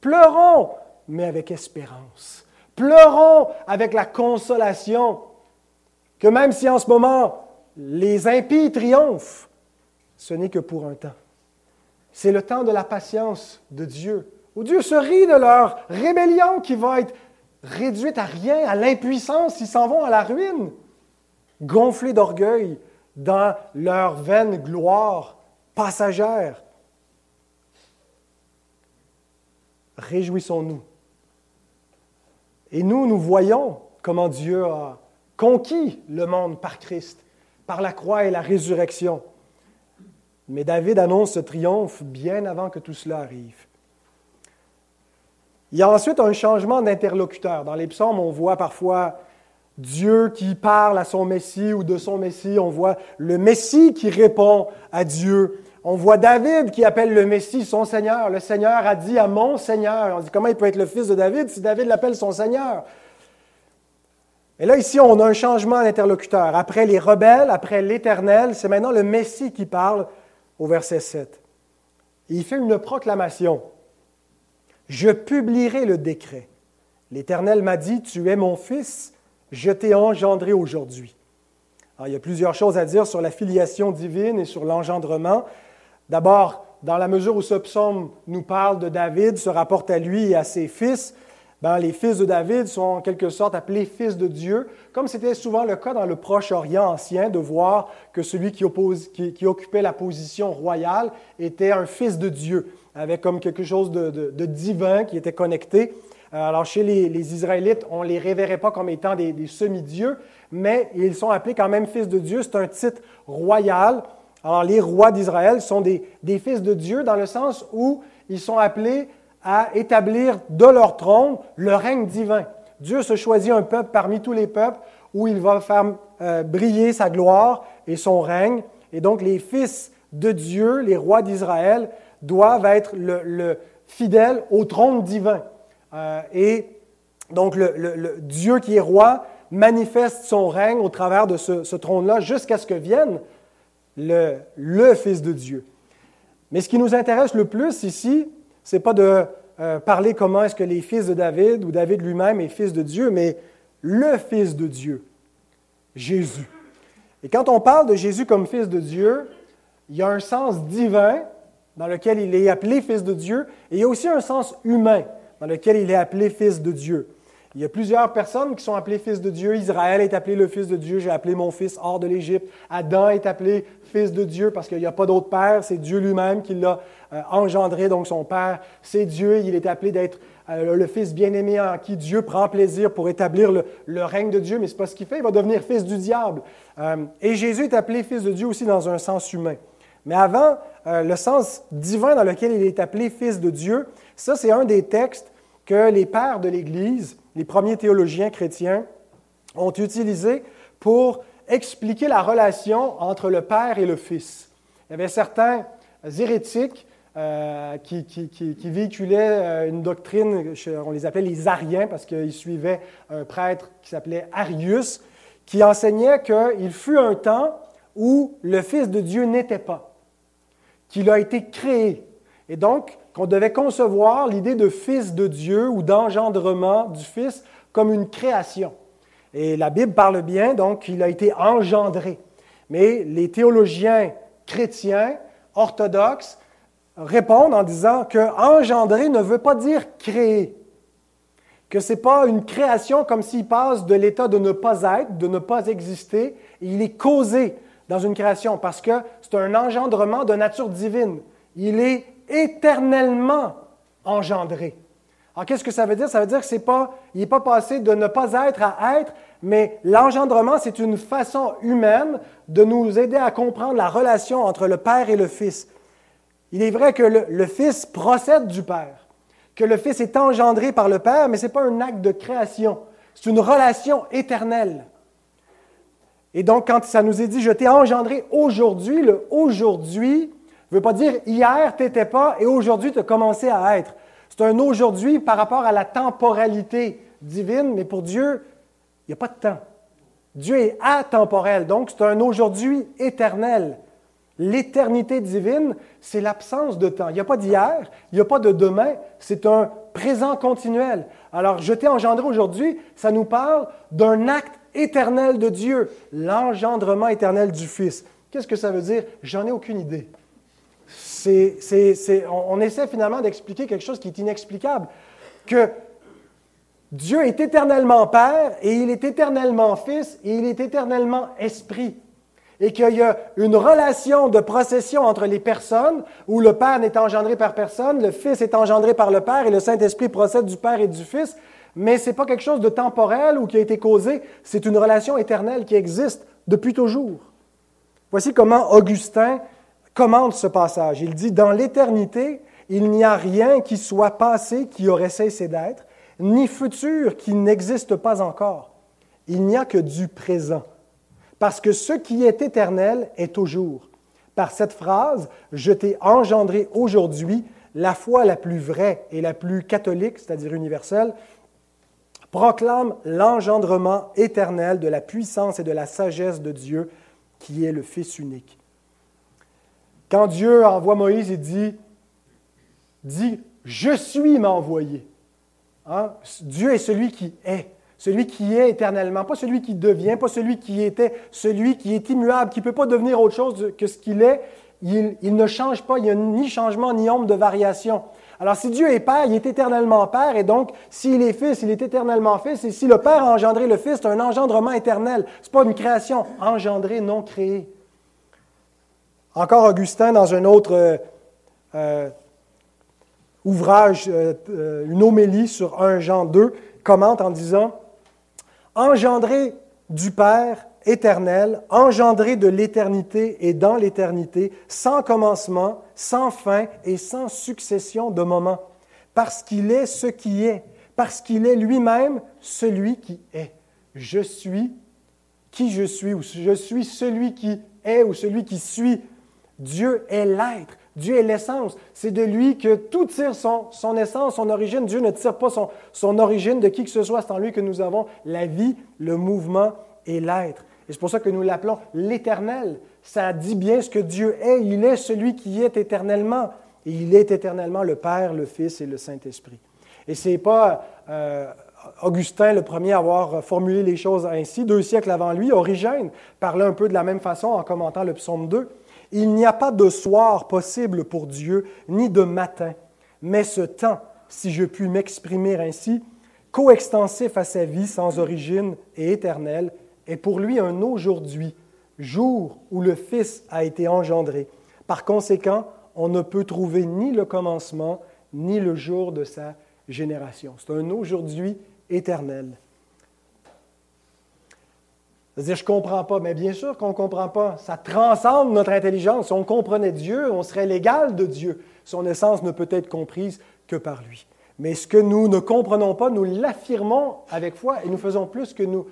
Pleurons, mais avec espérance. Pleurons avec la consolation que même si en ce moment les impies triomphent, ce n'est que pour un temps. C'est le temps de la patience de Dieu, où Dieu se rit de leur rébellion qui va être réduite à rien, à l'impuissance, ils s'en vont à la ruine, gonflés d'orgueil dans leur vaine gloire passagère. Réjouissons-nous. Et nous, nous voyons comment Dieu a conquis le monde par Christ, par la croix et la résurrection. Mais David annonce ce triomphe bien avant que tout cela arrive. Il y a ensuite un changement d'interlocuteur. Dans les psaumes, on voit parfois Dieu qui parle à son Messie ou de son Messie. On voit le Messie qui répond à Dieu. On voit David qui appelle le Messie son Seigneur. Le Seigneur a dit à mon Seigneur. On dit comment il peut être le fils de David si David l'appelle son Seigneur? Et là, ici, on a un changement d'interlocuteur. Après les rebelles, après l'Éternel, c'est maintenant le Messie qui parle au verset 7. il fait une proclamation. Je publierai le décret. L'Éternel m'a dit, tu es mon fils, je t'ai engendré aujourd'hui. il y a plusieurs choses à dire sur la filiation divine et sur l'engendrement. D'abord, dans la mesure où ce psaume nous parle de David, se rapporte à lui et à ses fils, ben, les fils de David sont en quelque sorte appelés fils de Dieu, comme c'était souvent le cas dans le Proche-Orient ancien, de voir que celui qui, occupait la position royale était un fils de Dieu, avec comme quelque chose de, divin qui était connecté. Euh, alors chez les, Israélites, on ne les révérait pas comme étant des, des semi-dieux, mais ils sont appelés quand même fils de Dieu. C'est un titre royal alors, les rois d'Israël sont des, fils de Dieu dans le sens où ils sont appelés à établir de leur trône le règne divin. Dieu se choisit un peuple parmi tous les peuples où il va faire euh, briller sa gloire et son règne. Et donc, les fils de Dieu, les rois d'Israël, doivent être le, fidèles au trône divin. Euh, et donc, le, Dieu qui est roi manifeste son règne au travers de ce, trône-là jusqu'à ce que vienne le, Fils de Dieu. Mais ce qui nous intéresse le plus ici, n'est pas de euh, parler comment est-ce que les fils de David ou David lui-même est fils de Dieu, mais le Fils de Dieu, Jésus. Et quand on parle de Jésus comme Fils de Dieu, il y a un sens divin dans lequel il est appelé Fils de Dieu, et il y a aussi un sens humain dans lequel il est appelé Fils de Dieu. Il y a plusieurs personnes qui sont appelées fils de Dieu. Israël est appelé le fils de Dieu. J'ai appelé mon fils hors de l'Égypte. Adam est appelé fils de Dieu parce qu'il n'y a pas d'autre père. C'est Dieu lui-même qui l'a euh, engendré. Donc son père, c'est Dieu. Il est appelé d'être euh, le fils bien-aimé en qui Dieu prend plaisir pour établir le, règne de Dieu. Mais ce n'est pas ce qu'il fait. Il va devenir fils du diable. Euh, et Jésus est appelé fils de Dieu aussi dans un sens humain. Mais avant, le sens divin dans lequel il est appelé fils de Dieu, ça c'est un des textes que les pères de l'Église les premiers théologiens chrétiens ont utilisé pour expliquer la relation entre le Père et le Fils. Il y avait certains hérétiques euh, qui, véhiculaient euh, une doctrine, on les appelait les Ariens parce qu'ils suivaient un prêtre qui s'appelait Arius, qui enseignait qu'il fut un temps où le Fils de Dieu n'était pas, qu'il a été créé, et donc qu'on devait concevoir l'idée de Fils de Dieu ou d'engendrement du Fils comme une création. Et la Bible parle bien, donc, qu'il a été engendré. Mais les théologiens chrétiens, orthodoxes, répondent en disant que engendrer ne veut pas dire créer, que ce n'est pas une création comme s'il passe de l'état de ne pas être, de ne pas exister, il est causé dans une création parce que c'est un engendrement de nature divine. Il est éternellement engendré. Alors, qu'est-ce que ça veut dire? Ça veut dire qu'il n'est pas passé de ne pas être à être, mais l'engendrement, c'est une façon humaine de nous aider à comprendre la relation entre le Père et le Fils. Il est vrai que le, Fils procède du Père, que le Fils est engendré par le Père, mais ce n'est pas un acte de création, c'est une relation éternelle. Et donc, quand ça nous est dit, je t'ai engendré aujourd'hui, le aujourd'hui ne veut pas dire hier, tu n'étais pas et aujourd'hui, tu as commencé à être. C'est un aujourd'hui par rapport à la temporalité divine, mais pour Dieu, il n'y a pas de temps. Dieu est atemporel, donc c'est un aujourd'hui éternel. L'éternité divine, c'est l'absence de temps. Il n'y a pas d'hier, il n'y a pas de demain, c'est un présent continuel. Alors, je t'ai engendré aujourd'hui, ça nous parle d'un acte éternel de Dieu, l'engendrement éternel du Fils. Qu'est-ce que ça veut dire? J'en ai aucune idée. On, essaie finalement d'expliquer quelque chose qui est inexplicable, que Dieu est éternellement Père et il est éternellement Fils et il est éternellement Esprit et qu'il y a une relation de procession entre les personnes où le Père n'est engendré par personne, le Fils est engendré par le Père et le Saint-Esprit procède du Père et du Fils, mais ce n'est pas quelque chose de temporel ou qui a été causé, c'est une relation éternelle qui existe depuis toujours. Voici comment Augustin commente ce passage. Il dit, Dans l'éternité, il n'y a rien qui soit passé qui aurait cessé d'être, ni futur qui n'existe pas encore. Il n'y a que du présent parce que ce qui est éternel est toujours. Par cette phrase, je t'ai engendré aujourd'hui, la foi la plus vraie et la plus catholique, c'est-à-dire universelle, proclame l'engendrement éternel de la puissance et de la sagesse de Dieu, qui est le Fils unique. Quand Dieu envoie Moïse, il dit, dit Je suis m'envoyé. Hein? Dieu est celui qui est celui qui est éternellement, pas celui qui devient, pas celui qui était, celui qui est immuable, qui ne peut pas devenir autre chose que ce qu'il est. Il, ne change pas, il n'y a ni changement ni ombre de variation. Alors si Dieu est Père, il est éternellement Père, et donc s'il est Fils, il est éternellement Fils, et si le Père a engendré le Fils, c'est un engendrement éternel. Ce n'est pas une création, engendrée, non créée. Encore Augustin, dans un autre euh, euh, ouvrage, euh, une homélie sur 1 Jean 2, commente en disant engendré du Père éternel, engendré de l'éternité et dans l'éternité, sans commencement, sans fin et sans succession de moments, parce qu'il est ce qui est, parce qu'il est lui-même celui qui est. Je suis qui je suis, ou je suis celui qui est, ou celui qui suit. Dieu est l'être. Dieu est l'essence. C'est de lui que tout tire son, essence, son origine. Dieu ne tire pas son, origine de qui que ce soit. C'est en lui que nous avons la vie, le mouvement et l'être. Et c'est pour ça que nous l'appelons l'éternel. Ça dit bien ce que Dieu est. Il est celui qui est éternellement. Et il est éternellement le Père, le Fils et le Saint-Esprit. Et ce n'est pas euh, Augustin le premier à avoir formulé les choses ainsi. Deux siècles avant lui, Origène parlait un peu de la même façon en commentant le psaume 2. Il n'y a pas de soir possible pour Dieu, ni de matin, mais ce temps, si je puis m'exprimer ainsi, coextensif à sa vie sans origine et éternelle, est pour lui un aujourd'hui, jour où le Fils a été engendré. Par conséquent, on ne peut trouver ni le commencement, ni le jour de sa génération. C'est un aujourd'hui éternel. C'est-à-dire, je ne comprends pas. Mais bien sûr qu'on ne comprend pas. Ça transcende notre intelligence. Si on comprenait Dieu, on serait l'égal de Dieu. Son essence ne peut être comprise que par lui. Mais ce que nous ne comprenons pas, nous l'affirmons avec foi et nous faisons plus que nous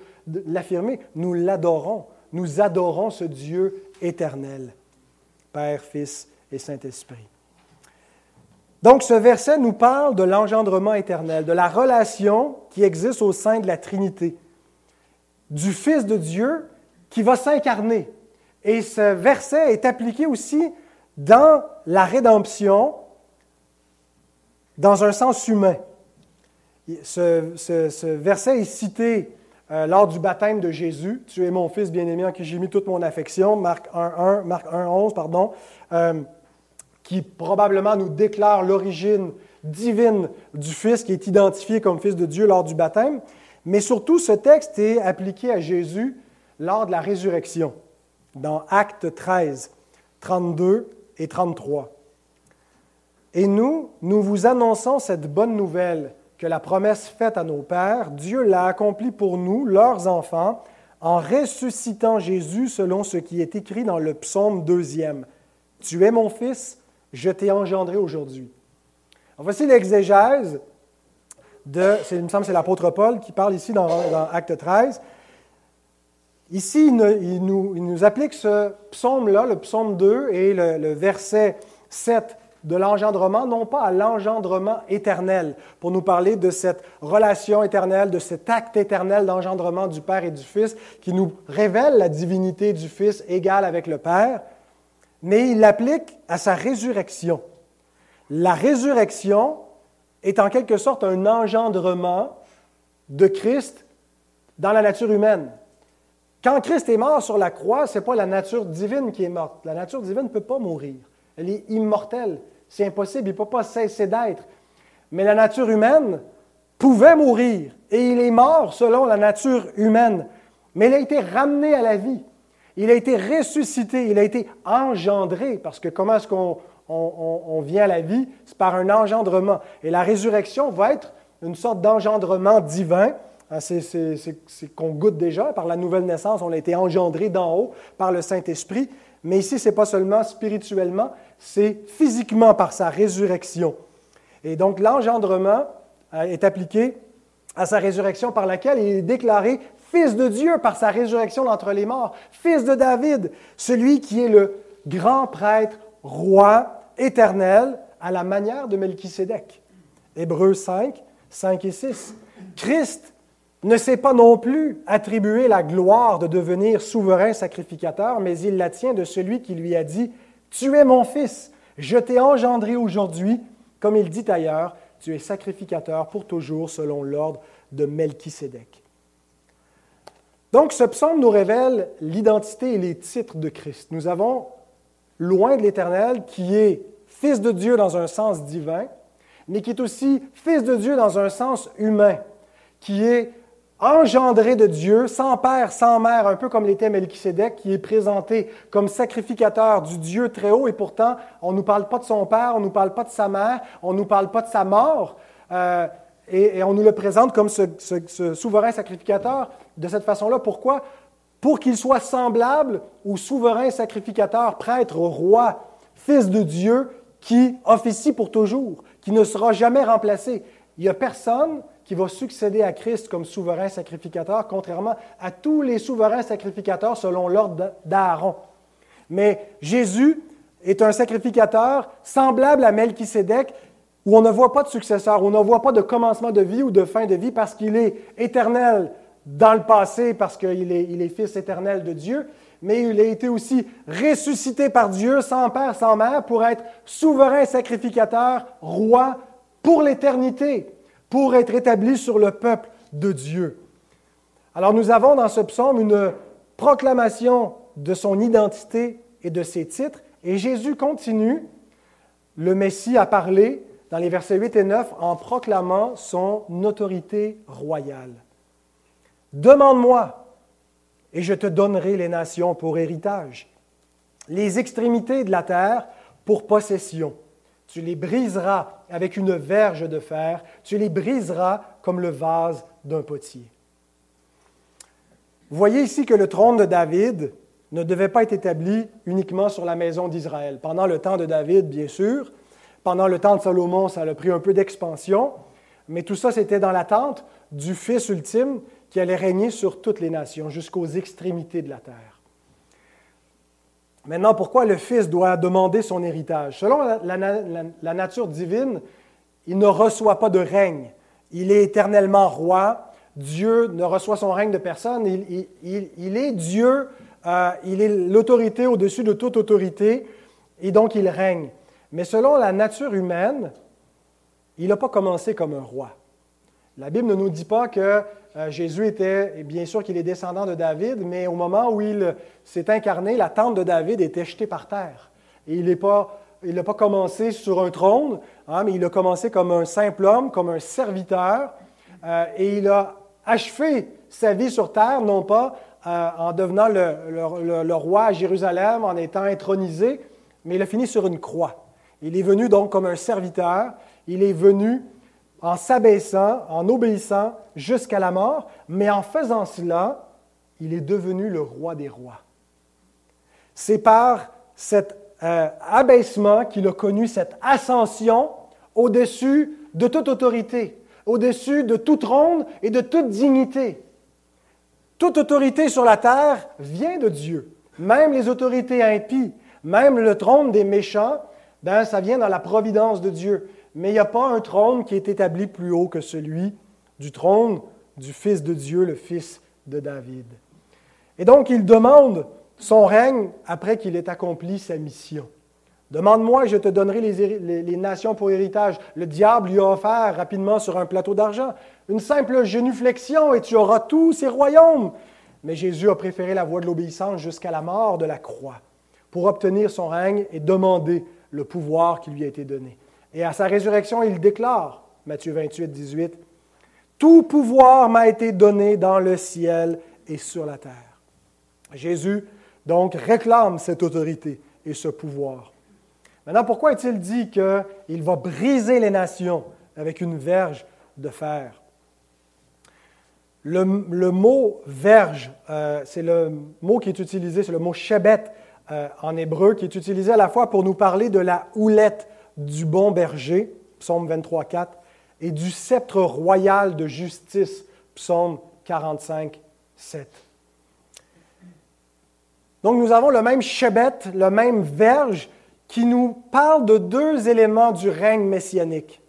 l'affirmer. Nous l'adorons. Nous adorons ce Dieu éternel, Père, Fils et Saint-Esprit. Donc ce verset nous parle de l'engendrement éternel, de la relation qui existe au sein de la Trinité du Fils de Dieu qui va s'incarner. Et ce verset est appliqué aussi dans la rédemption dans un sens humain. Ce, verset est cité euh, lors du baptême de Jésus. Tu es mon fils bien-aimé en qui j'ai mis toute mon affection, Marc 1.1, Marc 1.11, pardon, euh, qui probablement nous déclare l'origine divine du Fils qui est identifié comme Fils de Dieu lors du baptême. Mais surtout, ce texte est appliqué à Jésus lors de la résurrection, dans Actes 13, 32 et 33. Et nous, nous vous annonçons cette bonne nouvelle que la promesse faite à nos pères, Dieu l'a accomplie pour nous, leurs enfants, en ressuscitant Jésus selon ce qui est écrit dans le psaume deuxième. Tu es mon fils, je t'ai engendré aujourd'hui. Voici l'exégèse de, il me semble c'est l'apôtre Paul qui parle ici dans, Acte 13. Ici, il, nous, applique ce psaume-là, le psaume 2 et le, le verset 7 de l'engendrement, non pas à l'engendrement éternel, pour nous parler de cette relation éternelle, de cet acte éternel d'engendrement du Père et du Fils, qui nous révèle la divinité du Fils égale avec le Père, mais il l'applique à sa résurrection. La résurrection est en quelque sorte un engendrement de Christ dans la nature humaine. Quand Christ est mort sur la croix, ce n'est pas la nature divine qui est morte. La nature divine ne peut pas mourir. Elle est immortelle. C'est impossible, il ne peut pas cesser d'être. Mais la nature humaine pouvait mourir et il est mort selon la nature humaine. Mais il a été ramené à la vie. Il a été ressuscité, il a été engendré, parce que comment est-ce qu'on vient à la vie? C'est par un engendrement. Et la résurrection va être une sorte d'engendrement divin. Ah, c'est qu'on goûte déjà. Par la nouvelle naissance, on a été engendré d'en haut par le Saint-Esprit. Mais ici, ce n'est pas seulement spirituellement, c'est physiquement par sa résurrection. Et donc l'engendrement euh, est appliqué à sa résurrection par laquelle il est déclaré fils de Dieu par sa résurrection d'entre les morts, fils de David, celui qui est le grand prêtre, roi éternel, à la manière de Melchisédek. Hébreux 5, 5 et 6. Christ ne s'est pas non plus attribué la gloire de devenir souverain sacrificateur, mais il la tient de celui qui lui a dit, Tu es mon fils, je t'ai engendré aujourd'hui, comme il dit ailleurs, tu es sacrificateur pour toujours selon l'ordre de Melchisédek. Donc ce psaume nous révèle l'identité et les titres de Christ. Nous avons loin de l'Éternel qui est fils de Dieu dans un sens divin, mais qui est aussi fils de Dieu dans un sens humain, qui est engendré de Dieu, sans père, sans mère, un peu comme l'était Melchisédek, qui est présenté comme sacrificateur du Dieu très haut, et pourtant, on ne nous parle pas de son père, on ne nous parle pas de sa mère, on ne nous parle pas de sa mort, euh, et, on nous le présente comme ce, ce souverain sacrificateur de cette façon-là. Pourquoi? Pour qu'il soit semblable au souverain sacrificateur, prêtre, roi, fils de Dieu, qui officie pour toujours, qui ne sera jamais remplacé. Il n'y a personne qui va succéder à Christ comme souverain sacrificateur, contrairement à tous les souverains sacrificateurs selon l'ordre d'Aaron. Mais Jésus est un sacrificateur semblable à Melchisédek, où on ne voit pas de successeur, où on ne voit pas de commencement de vie ou de fin de vie parce qu'il est éternel dans le passé, parce qu'il est, il est fils éternel de Dieu, mais il a été aussi ressuscité par Dieu sans père, sans mère, pour être souverain sacrificateur, roi pour l'éternité pour être établi sur le peuple de Dieu. Alors nous avons dans ce psaume une proclamation de son identité et de ses titres, et Jésus continue, le Messie, à parler dans les versets 8 et 9 en proclamant son autorité royale. Demande-moi, et je te donnerai les nations pour héritage, les extrémités de la terre pour possession. Tu les briseras avec une verge de fer, tu les briseras comme le vase d'un potier. Vous voyez ici que le trône de David ne devait pas être établi uniquement sur la maison d'Israël. Pendant le temps de David, bien sûr, pendant le temps de Salomon, ça a pris un peu d'expansion, mais tout ça, c'était dans l'attente du Fils ultime qui allait régner sur toutes les nations, jusqu'aux extrémités de la terre. Maintenant, pourquoi le Fils doit demander son héritage? Selon la, nature divine, il ne reçoit pas de règne. Il est éternellement roi. Dieu ne reçoit son règne de personne. Il, est Dieu euh, il est l'autorité au-dessus de toute autorité, et donc il règne. Mais selon la nature humaine, il n'a pas commencé comme un roi. La Bible ne nous dit pas que euh, Jésus était, bien sûr qu'il est descendant de David, mais au moment où il s'est incarné, la tente de David était jetée par terre. Et il n'a pas, commencé sur un trône, hein, mais il a commencé comme un simple homme, comme un serviteur, euh, et il a achevé sa vie sur terre, non pas euh, en devenant le, roi à Jérusalem, en étant intronisé, mais il a fini sur une croix. Il est venu donc comme un serviteur, il est venu en s'abaissant, en obéissant jusqu'à la mort, mais en faisant cela, il est devenu le roi des rois. C'est par cet euh, abaissement qu'il a connu cette ascension au-dessus de toute autorité, au-dessus de tout trône et de toute dignité. Toute autorité sur la terre vient de Dieu. Même les autorités impies, même le trône des méchants, ben, ça vient dans la providence de Dieu mais il n'y a pas un trône qui est établi plus haut que celui du trône du Fils de Dieu, le Fils de David. Et donc, il demande son règne après qu'il ait accompli sa mission. Demande-moi et je te donnerai les, nations pour héritage. Le diable lui a offert rapidement sur un plateau d'argent une simple genuflexion et tu auras tous ces royaumes. Mais Jésus a préféré la voie de l'obéissance jusqu'à la mort de la croix pour obtenir son règne et demander le pouvoir qui lui a été donné. Et à sa résurrection, il déclare, Matthieu 28, 18, Tout pouvoir m'a été donné dans le ciel et sur la terre. Jésus, donc, réclame cette autorité et ce pouvoir. Maintenant, pourquoi est-il dit qu'il va briser les nations avec une verge de fer? Le, mot verge, euh, c'est le mot qui est utilisé, c'est le mot shebet euh, en hébreu, qui est utilisé à la fois pour nous parler de la houlette du bon berger, psaume 23, 4, et du sceptre royal de justice, psaume 45, 7. Donc nous avons le même chebet, le même verge qui nous parle de deux éléments du règne messianique.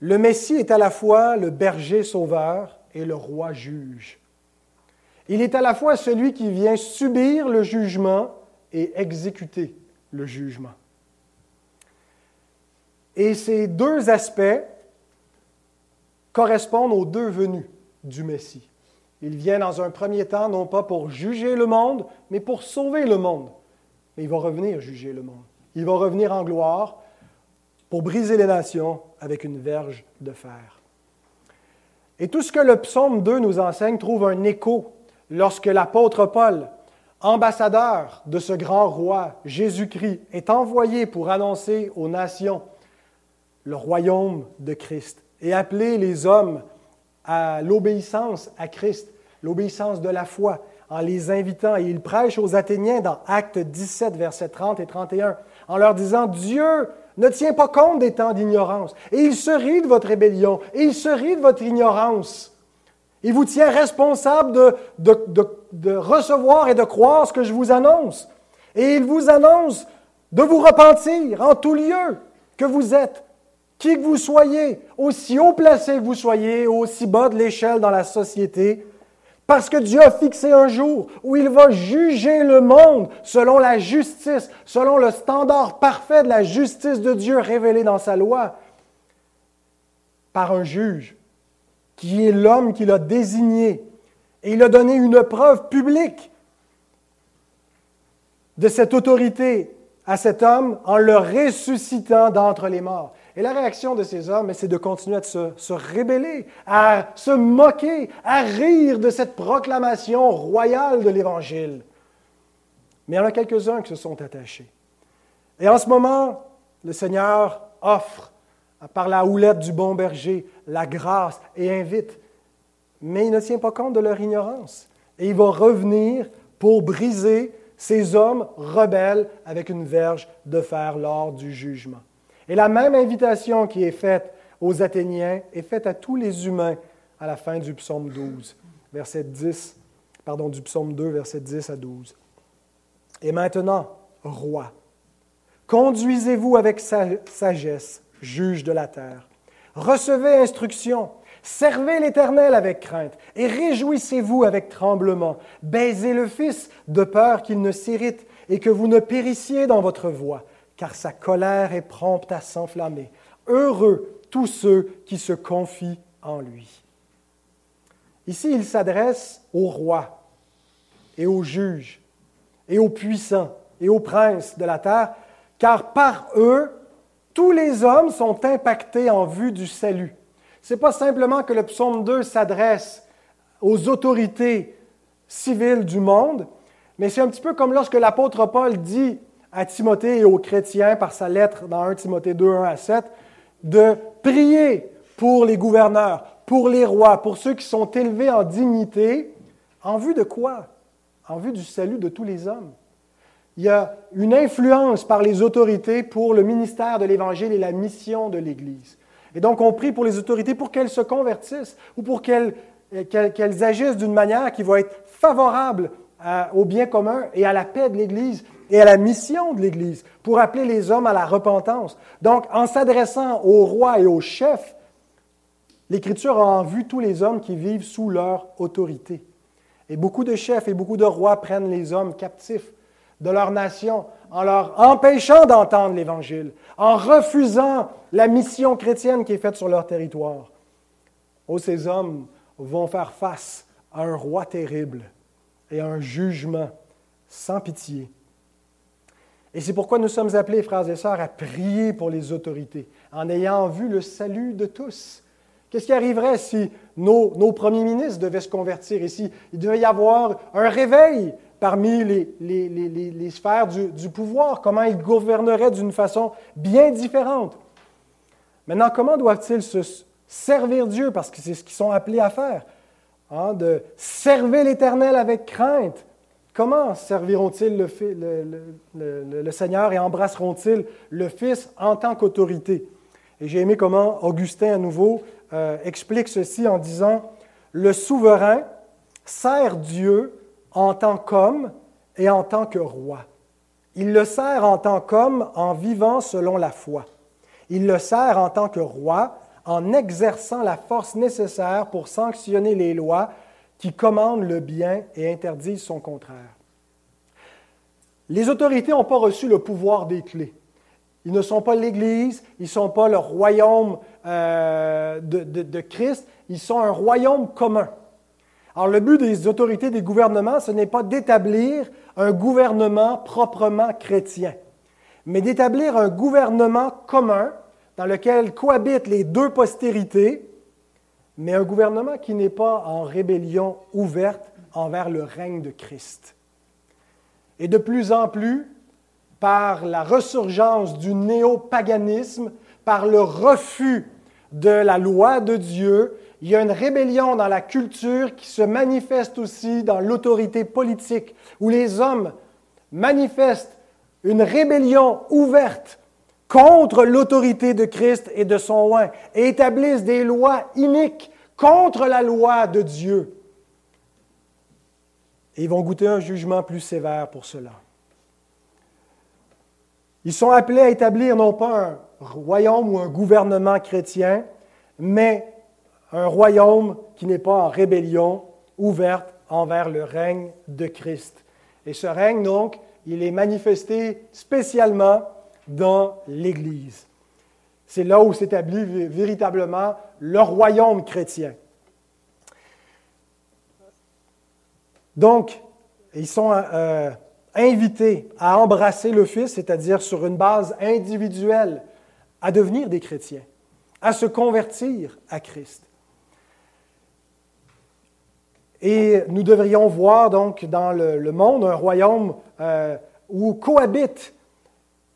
Le Messie est à la fois le berger sauveur et le roi juge. Il est à la fois celui qui vient subir le jugement et exécuter le jugement. Et ces deux aspects correspondent aux deux venues du Messie. Il vient dans un premier temps non pas pour juger le monde, mais pour sauver le monde. Mais il va revenir juger le monde. Il va revenir en gloire pour briser les nations avec une verge de fer. Et tout ce que le psaume 2 nous enseigne trouve un écho lorsque l'apôtre Paul, ambassadeur de ce grand roi, Jésus-Christ, est envoyé pour annoncer aux nations le royaume de Christ et appeler les hommes à l'obéissance à Christ, l'obéissance de la foi, en les invitant. Et il prêche aux Athéniens dans Actes 17, versets 30 et 31, en leur disant, Dieu ne tient pas compte des temps d'ignorance, et il se rit de votre rébellion, et il se rit de votre ignorance. Il vous tient responsable de, de, de recevoir et de croire ce que je vous annonce. Et il vous annonce de vous repentir en tout lieu que vous êtes qui que vous soyez, aussi haut placé que vous soyez, aussi bas de l'échelle dans la société, parce que Dieu a fixé un jour où il va juger le monde selon la justice, selon le standard parfait de la justice de Dieu révélé dans sa loi, par un juge qui est l'homme qu'il a désigné. Et il a donné une preuve publique de cette autorité à cet homme en le ressuscitant d'entre les morts. Et la réaction de ces hommes, c'est de continuer à se, rébeller, à se moquer, à rire de cette proclamation royale de l'Évangile. Mais il y en a quelques-uns qui se sont attachés. Et en ce moment, le Seigneur offre, par la houlette du bon berger, la grâce et invite. Mais il ne tient pas compte de leur ignorance. Et il va revenir pour briser ces hommes rebelles avec une verge de fer lors du jugement. Et la même invitation qui est faite aux Athéniens est faite à tous les humains à la fin du psaume 12, verset 10, pardon, du psaume 2, verset 10 à 12. Et maintenant, roi, conduisez-vous avec sagesse, juge de la terre. Recevez instruction, Servez l'Éternel avec crainte et réjouissez-vous avec tremblement. Baisez le Fils de peur qu'il ne s'irrite et que vous ne périssiez dans votre voie, car sa colère est prompte à s'enflammer. Heureux tous ceux qui se confient en lui. Ici, il s'adresse aux rois et aux juges et aux puissants et aux princes de la terre, car par eux, tous les hommes sont impactés en vue du salut. Ce n'est pas simplement que le psaume 2 s'adresse aux autorités civiles du monde, mais c'est un petit peu comme lorsque l'apôtre Paul dit à Timothée et aux chrétiens par sa lettre dans 1 Timothée 2, 1 à 7, de prier pour les gouverneurs, pour les rois, pour ceux qui sont élevés en dignité, en vue de quoi? En vue du salut de tous les hommes. Il y a une influence par les autorités pour le ministère de l'Évangile et la mission de l'Église. Et donc, on prie pour les autorités pour qu'elles se convertissent ou pour qu'elles agissent d'une manière qui va être favorable au bien commun et à la paix de l'Église et à la mission de l'Église, pour appeler les hommes à la repentance. Donc, en s'adressant aux rois et aux chefs, l'Écriture a en vue tous les hommes qui vivent sous leur autorité. Et beaucoup de chefs et beaucoup de rois prennent les hommes captifs de leur nation en leur empêchant d'entendre l'Évangile, en refusant la mission chrétienne qui est faite sur leur territoire. Oh, ces hommes vont faire face à un roi terrible et à un jugement sans pitié. Et c'est pourquoi nous sommes appelés, frères et sœurs, à prier pour les autorités, en ayant vu le salut de tous. Qu'est-ce qui arriverait si nos, premiers ministres devaient se convertir ici? Il devait y avoir un réveil parmi les, sphères du, pouvoir, comment ils gouverneraient d'une façon bien différente? Maintenant, comment doivent-ils se servir Dieu, parce que c'est ce qu'ils sont appelés à faire, hein, de servir l'Éternel avec crainte. Comment serviront-ils le, Seigneur et embrasseront-ils le Fils en tant qu'autorité? Et j'ai aimé comment Augustin, à nouveau, euh, explique ceci en disant, le souverain sert Dieu en tant qu'homme et en tant que roi. Il le sert en tant qu'homme en vivant selon la foi. Il le sert en tant que roi en exerçant la force nécessaire pour sanctionner les lois qui commandent le bien et interdisent son contraire. Les autorités n'ont pas reçu le pouvoir des clés. Ils ne sont pas l'Église, ils ne sont pas le royaume euh, de Christ, ils sont un royaume commun. Alors le but des autorités, des gouvernements, ce n'est pas d'établir un gouvernement proprement chrétien, mais d'établir un gouvernement commun dans lequel cohabitent les deux postérités, mais un gouvernement qui n'est pas en rébellion ouverte envers le règne de Christ. Et de plus en plus, par la ressurgence du néopaganisme, par le refus de la loi de Dieu, il y a une rébellion dans la culture qui se manifeste aussi dans l'autorité politique, où les hommes manifestent une rébellion ouverte contre l'autorité de Christ et de son oin, et établissent des lois iniques contre la loi de Dieu. Et ils vont goûter un jugement plus sévère pour cela. Ils sont appelés à établir non pas un royaume ou un gouvernement chrétien, mais un royaume qui n'est pas en rébellion ouverte envers le règne de Christ. Et ce règne, donc, il est manifesté spécialement dans l'Église. C'est là où s'établit véritablement le royaume chrétien. Donc, ils sont euh, invités à embrasser le Fils, c'est-à-dire sur une base individuelle, à devenir des chrétiens, à se convertir à Christ. Et nous devrions voir donc dans le, monde un royaume euh, où cohabitent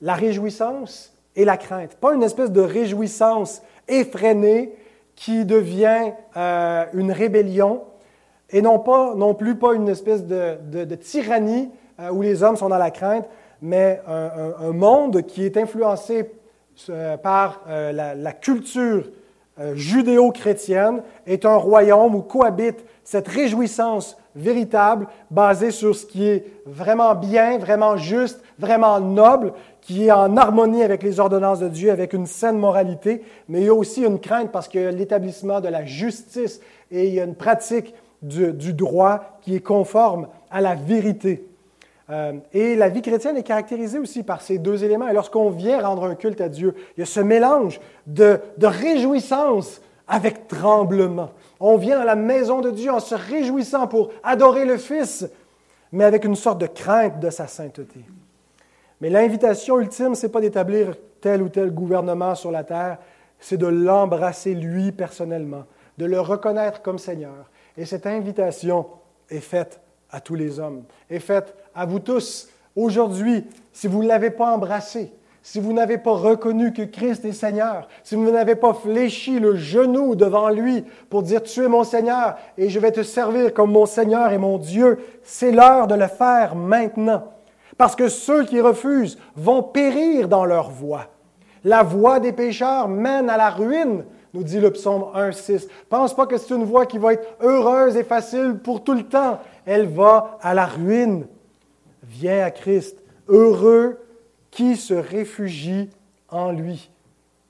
la réjouissance et la crainte. Pas une espèce de réjouissance effrénée qui devient euh, une rébellion et non, pas, non plus pas une espèce de, tyrannie euh, où les hommes sont dans la crainte, mais un, monde qui est influencé par la, culture euh, judéo-chrétienne est un royaume où cohabite cette réjouissance véritable basée sur ce qui est vraiment bien, vraiment juste, vraiment noble, qui est en harmonie avec les ordonnances de Dieu, avec une saine moralité, mais il y a aussi une crainte parce a l'établissement de la justice et il y a une pratique du, du droit qui est conforme à la vérité. Euh, et la vie chrétienne est caractérisée aussi par ces deux éléments. Et lorsqu'on vient rendre un culte à Dieu, il y a ce mélange de, de réjouissance avec tremblement. On vient à la maison de Dieu en se réjouissant pour adorer le Fils, mais avec une sorte de crainte de sa sainteté. Mais l'invitation ultime, ce n'est pas d'établir tel ou tel gouvernement sur la terre, c'est de l'embrasser lui personnellement, de le reconnaître comme Seigneur. Et cette invitation est faite à tous les hommes, est faite à vous tous aujourd'hui, si vous ne l'avez pas embrassé, si vous n'avez pas reconnu que Christ est Seigneur, si vous n'avez pas fléchi le genou devant lui pour dire Tu es mon Seigneur et je vais te servir comme mon Seigneur et mon Dieu, c'est l'heure de le faire maintenant. Parce que ceux qui refusent vont périr dans leur voie. La voie des pécheurs mène à la ruine, nous dit le psaume 1.6. Pense pas que c'est une voie qui va être heureuse et facile pour tout le temps. Elle va à la ruine. Viens à Christ. Heureux qui se réfugie en lui.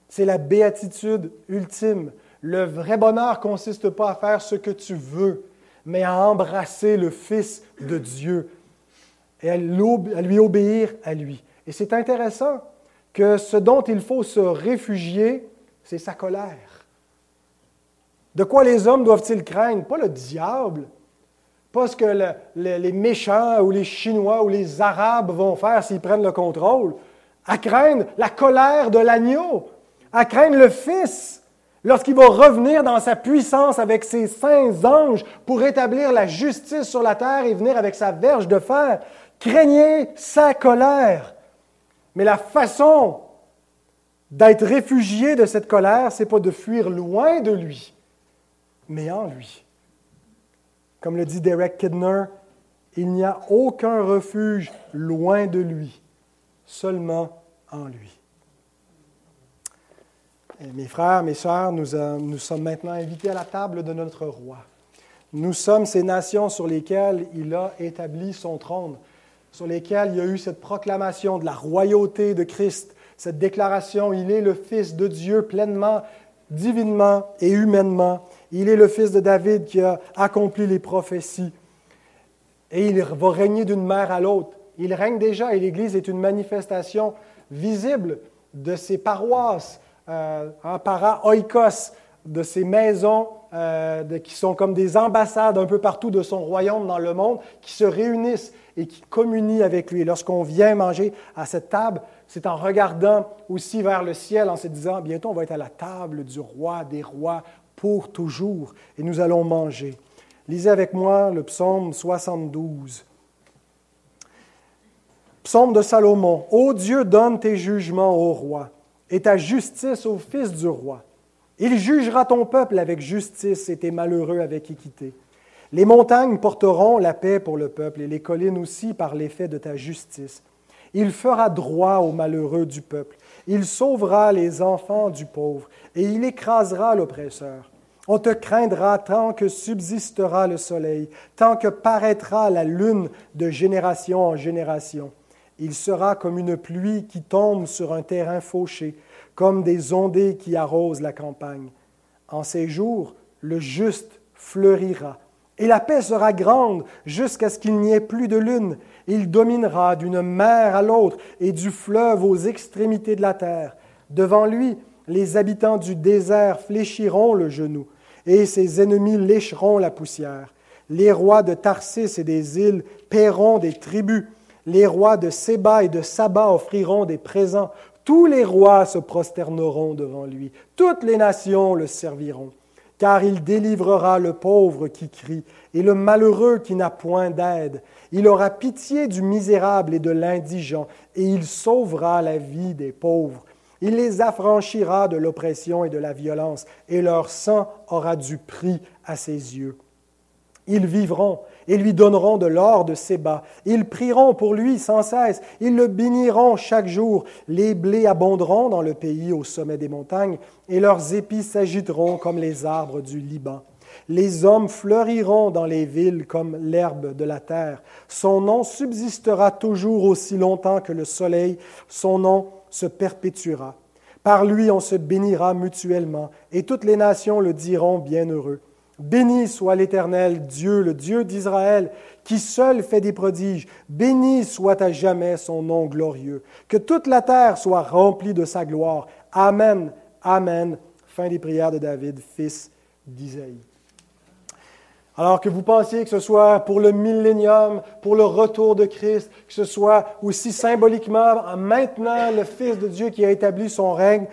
C'est la béatitude ultime. Le vrai bonheur consiste pas à faire ce que tu veux, mais à embrasser le Fils de Dieu et à lui obéir à lui. Et c'est intéressant que ce dont il faut se réfugier, c'est sa colère. De quoi les hommes doivent-ils craindre? Pas le diable, pas ce que les méchants ou les Chinois ou les Arabes vont faire s'ils prennent le contrôle. À craindre la colère de l'agneau, à craindre le Fils lorsqu'il va revenir dans sa puissance avec ses saints anges pour établir la justice sur la terre et venir avec sa verge de fer. Craignez sa colère. Mais la façon d'être réfugié de cette colère, ce n'est pas de fuir loin de lui, mais en lui. Comme le dit Derek Kidner, il n'y a aucun refuge loin de lui, seulement en lui. mes frères, mes sœurs, euh, nous sommes maintenant invités à la table de notre roi. Nous sommes ces nations sur lesquelles il a établi son trône, sur lesquelles il y a eu cette proclamation de la royauté de Christ, cette déclaration, il est le Fils de Dieu pleinement, divinement et humainement. Il est le fils de David qui a accompli les prophéties. Et il va régner d'une mère à l'autre. Il règne déjà et l'Église est une manifestation visible de ses paroisses, euh, en para oikos, de ses maisons euh, qui sont comme des ambassades un peu partout de son royaume dans le monde, qui se réunissent et qui communient avec lui. Lorsqu'on vient manger à cette table, c'est en regardant aussi vers le ciel, en se disant, bientôt on va être à la table du roi des rois, pour toujours, et nous allons manger. Lisez avec moi le psaume 72. Psaume de Salomon. Ô Dieu, donne tes jugements au roi et ta justice au fils du roi. Il jugera ton peuple avec justice et tes malheureux avec équité. Les montagnes porteront la paix pour le peuple et les collines aussi par l'effet de ta justice. Il fera droit aux malheureux du peuple. Il sauvera les enfants du pauvre et il écrasera l'oppresseur. On te craindra tant que subsistera le soleil, tant que paraîtra la lune de génération en génération. Il sera comme une pluie qui tombe sur un terrain fauché, comme des ondées qui arrosent la campagne. En ces jours, le juste fleurira, et la paix sera grande jusqu'à ce qu'il n'y ait plus de lune. Il dominera d'une mer à l'autre et du fleuve aux extrémités de la terre. Devant lui, les habitants du désert fléchiront le genou et ses ennemis lécheront la poussière. Les rois de Tarsis et des îles paieront des tribus. Les rois de Séba et de Saba offriront des présents. Tous les rois se prosterneront devant lui. Toutes les nations le serviront. Car il délivrera le pauvre qui crie et le malheureux qui n'a point d'aide. Il aura pitié du misérable et de l'indigent, et il sauvera la vie des pauvres. Il les affranchira de l'oppression et de la violence, et leur sang aura du prix à ses yeux. Ils vivront et lui donneront de l'or de Séba. Ils prieront pour lui sans cesse. Ils le béniront chaque jour. Les blés abonderont dans le pays au sommet des montagnes et leurs épis s'agiteront comme les arbres du Liban. Les hommes fleuriront dans les villes comme l'herbe de la terre. Son nom subsistera toujours aussi longtemps que le soleil. Son nom se perpétuera. Par lui on se bénira mutuellement, et toutes les nations le diront bienheureux. Béni soit l'Éternel, Dieu, le Dieu d'Israël, qui seul fait des prodiges. Béni soit à jamais son nom glorieux. Que toute la terre soit remplie de sa gloire. Amen, Amen. Fin des prières de David, fils d'Isaïe. Alors que vous pensiez que ce soit pour le millénium, pour le retour de Christ, que ce soit aussi symboliquement maintenant le Fils de Dieu qui a établi son règne,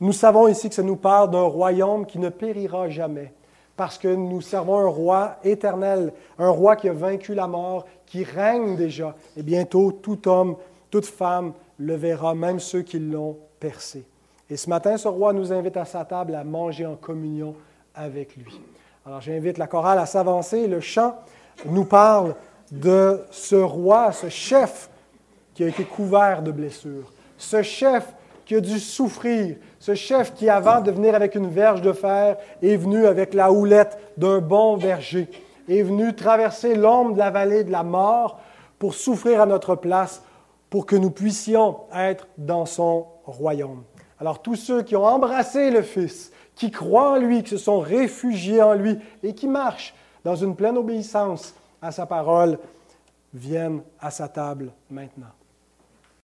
nous savons ici que ça nous parle d'un royaume qui ne périra jamais, parce que nous servons un roi éternel, un roi qui a vaincu la mort, qui règne déjà, et bientôt tout homme, toute femme le verra, même ceux qui l'ont percé. Et ce matin, ce roi nous invite à sa table à manger en communion avec lui. Alors j'invite la chorale à s'avancer. Le chant nous parle de ce roi, ce chef qui a été couvert de blessures, ce chef qui a dû souffrir, ce chef qui, avant de venir avec une verge de fer, est venu avec la houlette d'un bon berger, est venu traverser l'ombre de la vallée de la mort pour souffrir à notre place, pour que nous puissions être dans son royaume. Alors tous ceux qui ont embrassé le Fils, qui croient en lui, qui se sont réfugiés en lui et qui marchent dans une pleine obéissance à sa parole, viennent à sa table maintenant.